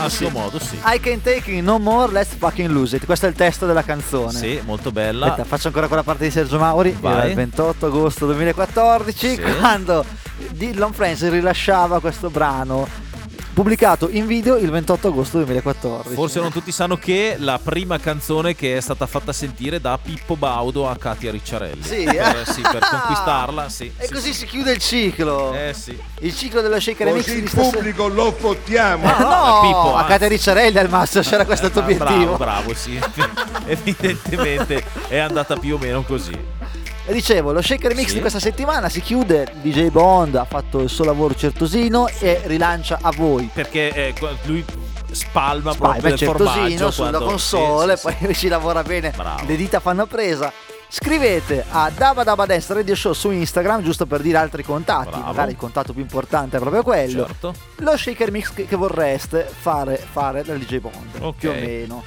Modo, a sì. suo modo, sì. I can take it no more, let's fucking lose it. Questo è il testo della canzone. Sì, molto bella. Aspetta, faccio ancora quella parte di Sergio Mauri. Vai. Il 28 agosto 2014 Sì. quando Dylan Friends rilasciava questo brano pubblicato in video il 28 agosto 2014. Forse non tutti sanno che la prima canzone che è stata fatta sentire da Pippo Baudo a Katia Ricciarelli. Sì, per, eh? sì, per conquistarla, sì. E sì, così sì. si chiude il ciclo. Eh sì. Il ciclo dello shaker remix Così il stasera. pubblico lo fottiamo. No, no, no, Pippo, a. Katia Ricciarelli al massimo c'era questo Ah, obiettivo. Bravo, bravo, sì. Evidentemente è andata più o meno così. E dicevo, lo shaker mix Sì. di questa settimana si chiude. DJ Bond ha fatto il suo lavoro certosino e rilancia a voi. Perché eh, lui spalma, Vai, proprio il certosino sulla quando- console, sì, sì, poi ci lavora bene, Bravo. le dita fanno presa. Scrivete a Daba Daba Dance Radio Show su Instagram, giusto per dire altri contatti. Bravo. Magari il contatto più importante è proprio quello. Certo. Lo shaker mix che, vorreste fare, fare dal DJ Bond, Ok. più o meno.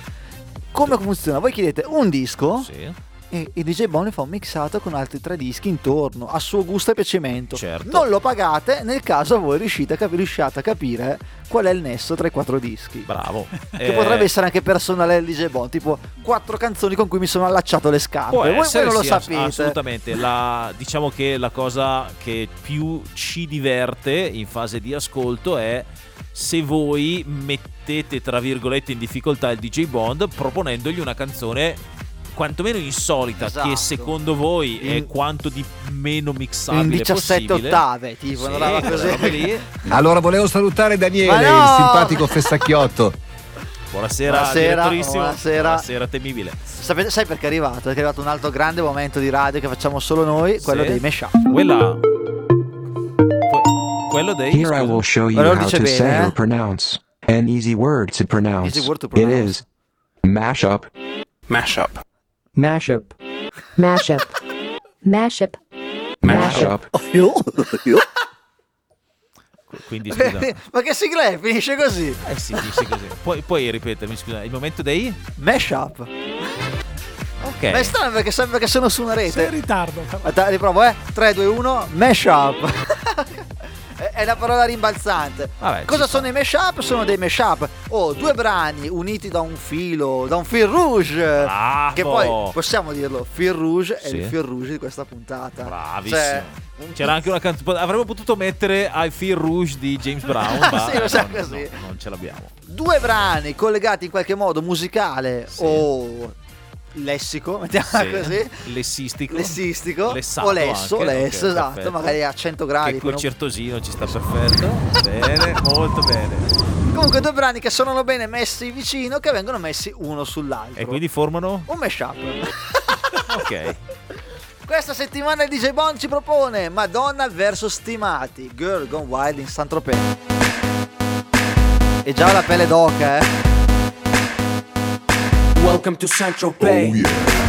Come funziona? Voi chiedete un disco Sì. E il DJ Bond ne fa un mixato con altri tre dischi intorno, a suo gusto e piacimento. Certo. Non lo pagate nel caso voi riuscite a, cap- riusciate a capire qual è il nesso tra i quattro dischi. Bravo. Che Eh, potrebbe essere anche personale del DJ Bond, tipo quattro canzoni con cui mi sono allacciato le scarpe. Può Voi, voi non lo sì, ass- sapete. Assolutamente. La- diciamo che la cosa che più ci diverte in fase di ascolto è se voi mettete tra virgolette in difficoltà il DJ Bond proponendogli una canzone quantomeno insolita Esatto. che secondo voi è In- quanto di meno mixabile In 17 possibile. ottave, tipo, Sì. Allora volevo salutare Daniele, no! il simpatico fessacchiotto. Buonasera, Buonasera, buonasera. Buonasera, temibile. Sapete, sai perché è arrivato? Perché è arrivato un altro grande momento di radio che facciamo solo noi, quello Sì. dei mashup. Quella que- quello dei Here I will show you how dice to bene, say eh? or pronounce an easy word to pronounce. Easy word to It pronounce. is mashup. Mashup. Mashup. Mashup. Mashup. Mashup. quindi scusa. Ma che sigla è? Finisce così. Eh sì, dice così. Puoi, puoi ripetermi, scusa, il momento dei Mashup. Ok. Ma è strano perché sembra che sono su una rete. Sei in ritardo. riprovo, eh. 3, 2, 1, mashup. È- una parola rimbalzante. Vabbè, Cosa sono i mashup? Sono dei mashup. Oh, due brani uniti da un filo, da un fil rouge. Bravo. Che poi possiamo dirlo, fil rouge è Sì. il fil rouge di questa puntata. Bravissimo. Cioè, C'era anche una canzone. Avremmo potuto mettere I Feel Rouge di James Brown, ma Sì, lo sa non, così. no, non ce l'abbiamo. due brani collegati in qualche modo musicale o lessico, mettiamola Sì. così. Lessistico. Lessistico Lessato o lesso, anche, lesso, ok, esatto, perfetto. magari a 100 gradi. Che con un- concertosino ci sta perfetto. bene, molto bene. Comunque due brani che suonano bene messi vicino che vengono messi uno sull'altro. E quindi formano? Un mashup. Ok. Questa settimana il DJ Bond ci propone Madonna vs Stimati, Girl Gone Wild in Saint-Tropez. E già la pelle d'oca, eh. Welcome to Central Bay. Oh, it's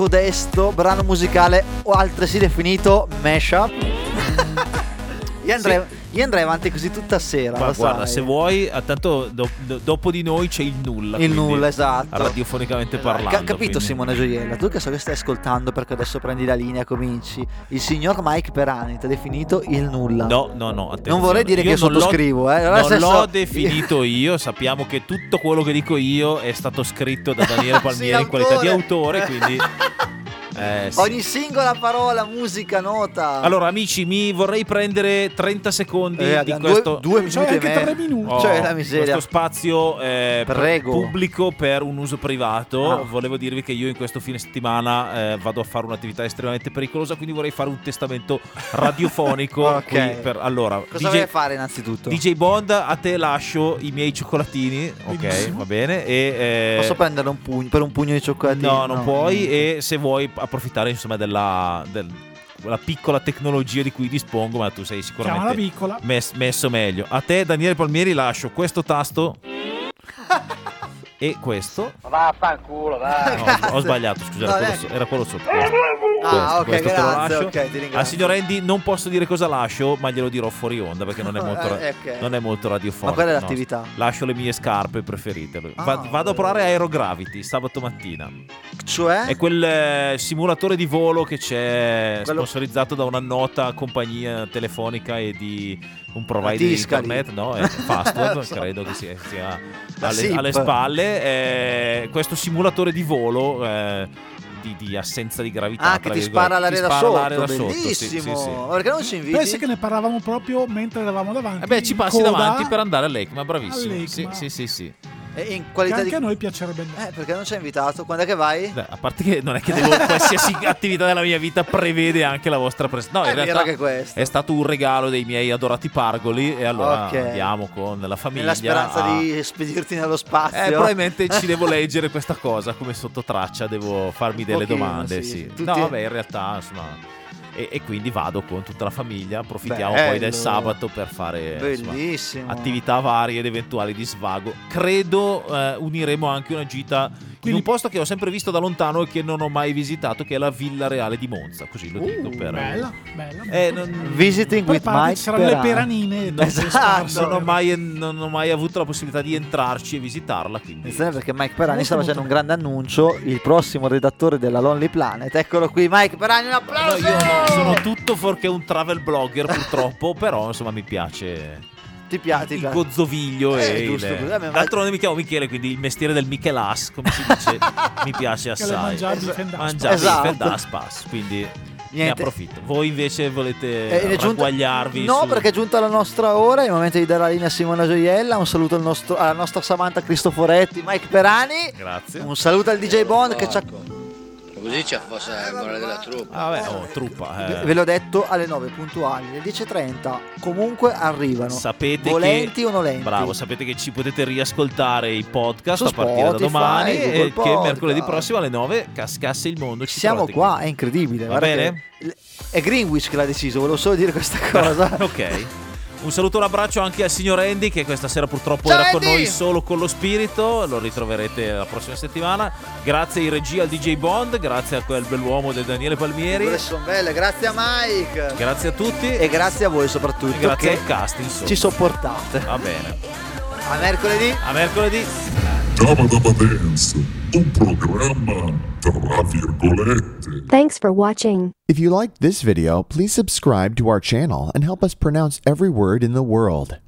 codesto brano musicale o altresì definito mashup? io, andrei, io andrei avanti così tutta sera. Ma guarda, sai. se vuoi, tanto do- do- dopo di noi c'è il nulla. Il nulla, esatto. Radiofonicamente Ca- parlando. capito quindi- Simone Gioiella, tu che so che stai ascoltando perché adesso prendi la linea, cominci. Il signor Mike Perani ti ha definito il nulla. No, no, no. attenzione. Non vorrei dire Io che non l'ho- sottoscrivo, eh. Non senso- l'ho definito io. Sappiamo che tutto quello che dico io è stato scritto da Daniele Palmieri in qualità di autore. Quindi. eh, sì. Ogni singola parola, musica, nota. Allora, amici, mi vorrei prendere 30 secondi Eh, di questo. due- due Cioè, minuti anche me- tre minuti. Oh, Cioè, la miseria. Questo spazio eh, pubblico per un uso privato. Ah. Volevo dirvi che io in questo fine settimana eh, vado a fare un'attività estremamente pericolosa. Quindi vorrei fare un testamento radiofonico. Ok. qui per- allora, Cosa DJ fare innanzitutto? DJ Bond, a te lascio i miei cioccolatini. Ok, va bene. E, eh, Posso prendere un pugno, per un pugno di cioccolatini? No, non puoi. E se vuoi approfittare insomma della, del- la piccola tecnologia di cui dispongo, ma tu sei sicuramente mes- messo meglio. A te, Daniele Palmieri, lascio questo tasto. E questo. Vaffanculo, dai. No, ho- sbagliato, scusa, era, No, quello, neanche- so- era quello sotto. Questo, Ah, ok, questo te lo grazie, lascio. ok, ti ringrazio. Al signor Andy non posso dire cosa lascio, ma glielo dirò fuori onda perché non è molto, ra- Eh, ok. non è molto radiofonico. Ma qual è no. l'attività? lascio le mie scarpe preferite. Va- Ah, vado a provare Aerogravity sabato mattina. Cioè? È quel eh, simulatore di volo che c'è Quello- sponsorizzato da una nota compagnia telefonica e di un provider di internet, no? È Fastweb, so. credo che sia, sia alle, alle spalle. Eh, questo simulatore di volo eh, di, di assenza di gravità. Ah, che ti spara l'aria Ti da spara sotto, l'aria da sotto, sì, sì, sì. Ma Perché non ci inviti? Pensa che ne parlavamo proprio mentre eravamo davanti. Eh beh, ci passi davanti per andare all'ECMA, bravissimo. All'ECMA. Sì, sì, sì, sì. In Che qualità anche di... a noi piacerebbe andare. Eh, perché non ci hai invitato? Quando è che vai? Beh, a parte che non è che devo, qualsiasi attività della mia vita prevede anche la vostra presenza. No, in È vero realtà che questo. è stato un regalo dei miei adorati pargoli e allora Ok. andiamo con la famiglia. Nella speranza a- di spedirti nello spazio. Eh, probabilmente ci devo leggere questa cosa come sotto traccia, devo farmi delle pochino, domande. sì. Sì. Tutti- No, vabbè, in realtà, insomma. E, e quindi vado con tutta la famiglia. Approfittiamo Bello. poi del sabato per fare insomma, attività varie ed eventuali di svago. Credo eh, uniremo anche una gita in un posto che ho sempre visto da lontano e che non ho mai visitato, che è la Villa Reale di Monza. Così lo dico per. Bella, bella. Eh, non- Visiting with Mike ci saranno le Perani. peranine. Esatto. non, ho mai, non ho mai avuto la possibilità di entrarci e visitarla. Quindi Attenzione perché Mike Perani sta facendo un grande annuncio, il prossimo redattore della Lonely Planet. Eccolo qui, Mike Perani, un No, applauso! io no, sono tutto fuorché un travel blogger purtroppo, però insomma mi piace Ti piace? il gozzoviglio Eh, e giusto, il... D'altronde mi chiamo Michele, quindi il mestiere del Michelas, come si dice, mi piace assai. mangiavi Es- Fendas. Mangiare Esatto. Pass, quindi ne Niente. approfitto. Voi invece volete Eh, giunta- No, su- perché è giunta la nostra ora, è il momento di dare la linea a Simona Gioiella, un saluto al nostro- alla nostra Samantha Cristoforetti, Mike Perani, Grazie. un saluto al DJ Bond che ci ha... Così c'è forse il morale della truppa. Ah, vabbè, oh, truppa. eh. Ve l'ho detto alle 9 puntuali, alle 10.30 comunque arrivano. Sapete volenti che, o nolenti. Bravo, sapete che ci potete riascoltare i podcast Su a partire da Spotify, domani Google e che mercoledì prossimo alle 9 cascasse il mondo. Ci Siamo qua, è incredibile. Va bene? È Greenwich che l'ha deciso, volevo solo dire questa cosa. ok. Un saluto e un abbraccio anche al signor Andy che questa sera purtroppo Ciao, era con Andy! noi solo con lo spirito, lo ritroverete la prossima settimana. Grazie ai regia al DJ Bond, grazie a quel bell'uomo del Daniele Palmieri. Quelle sono belle, grazie a Mike. Grazie a tutti E grazie a voi soprattutto. e grazie che al cast, insomma. Ci sopportate. Va bene. A mercoledì. A mercoledì. Daba Daba Dance, un programma tra virgolette. Thanks for watching. If you liked this video, please subscribe to our channel and help us pronounce every word in the world.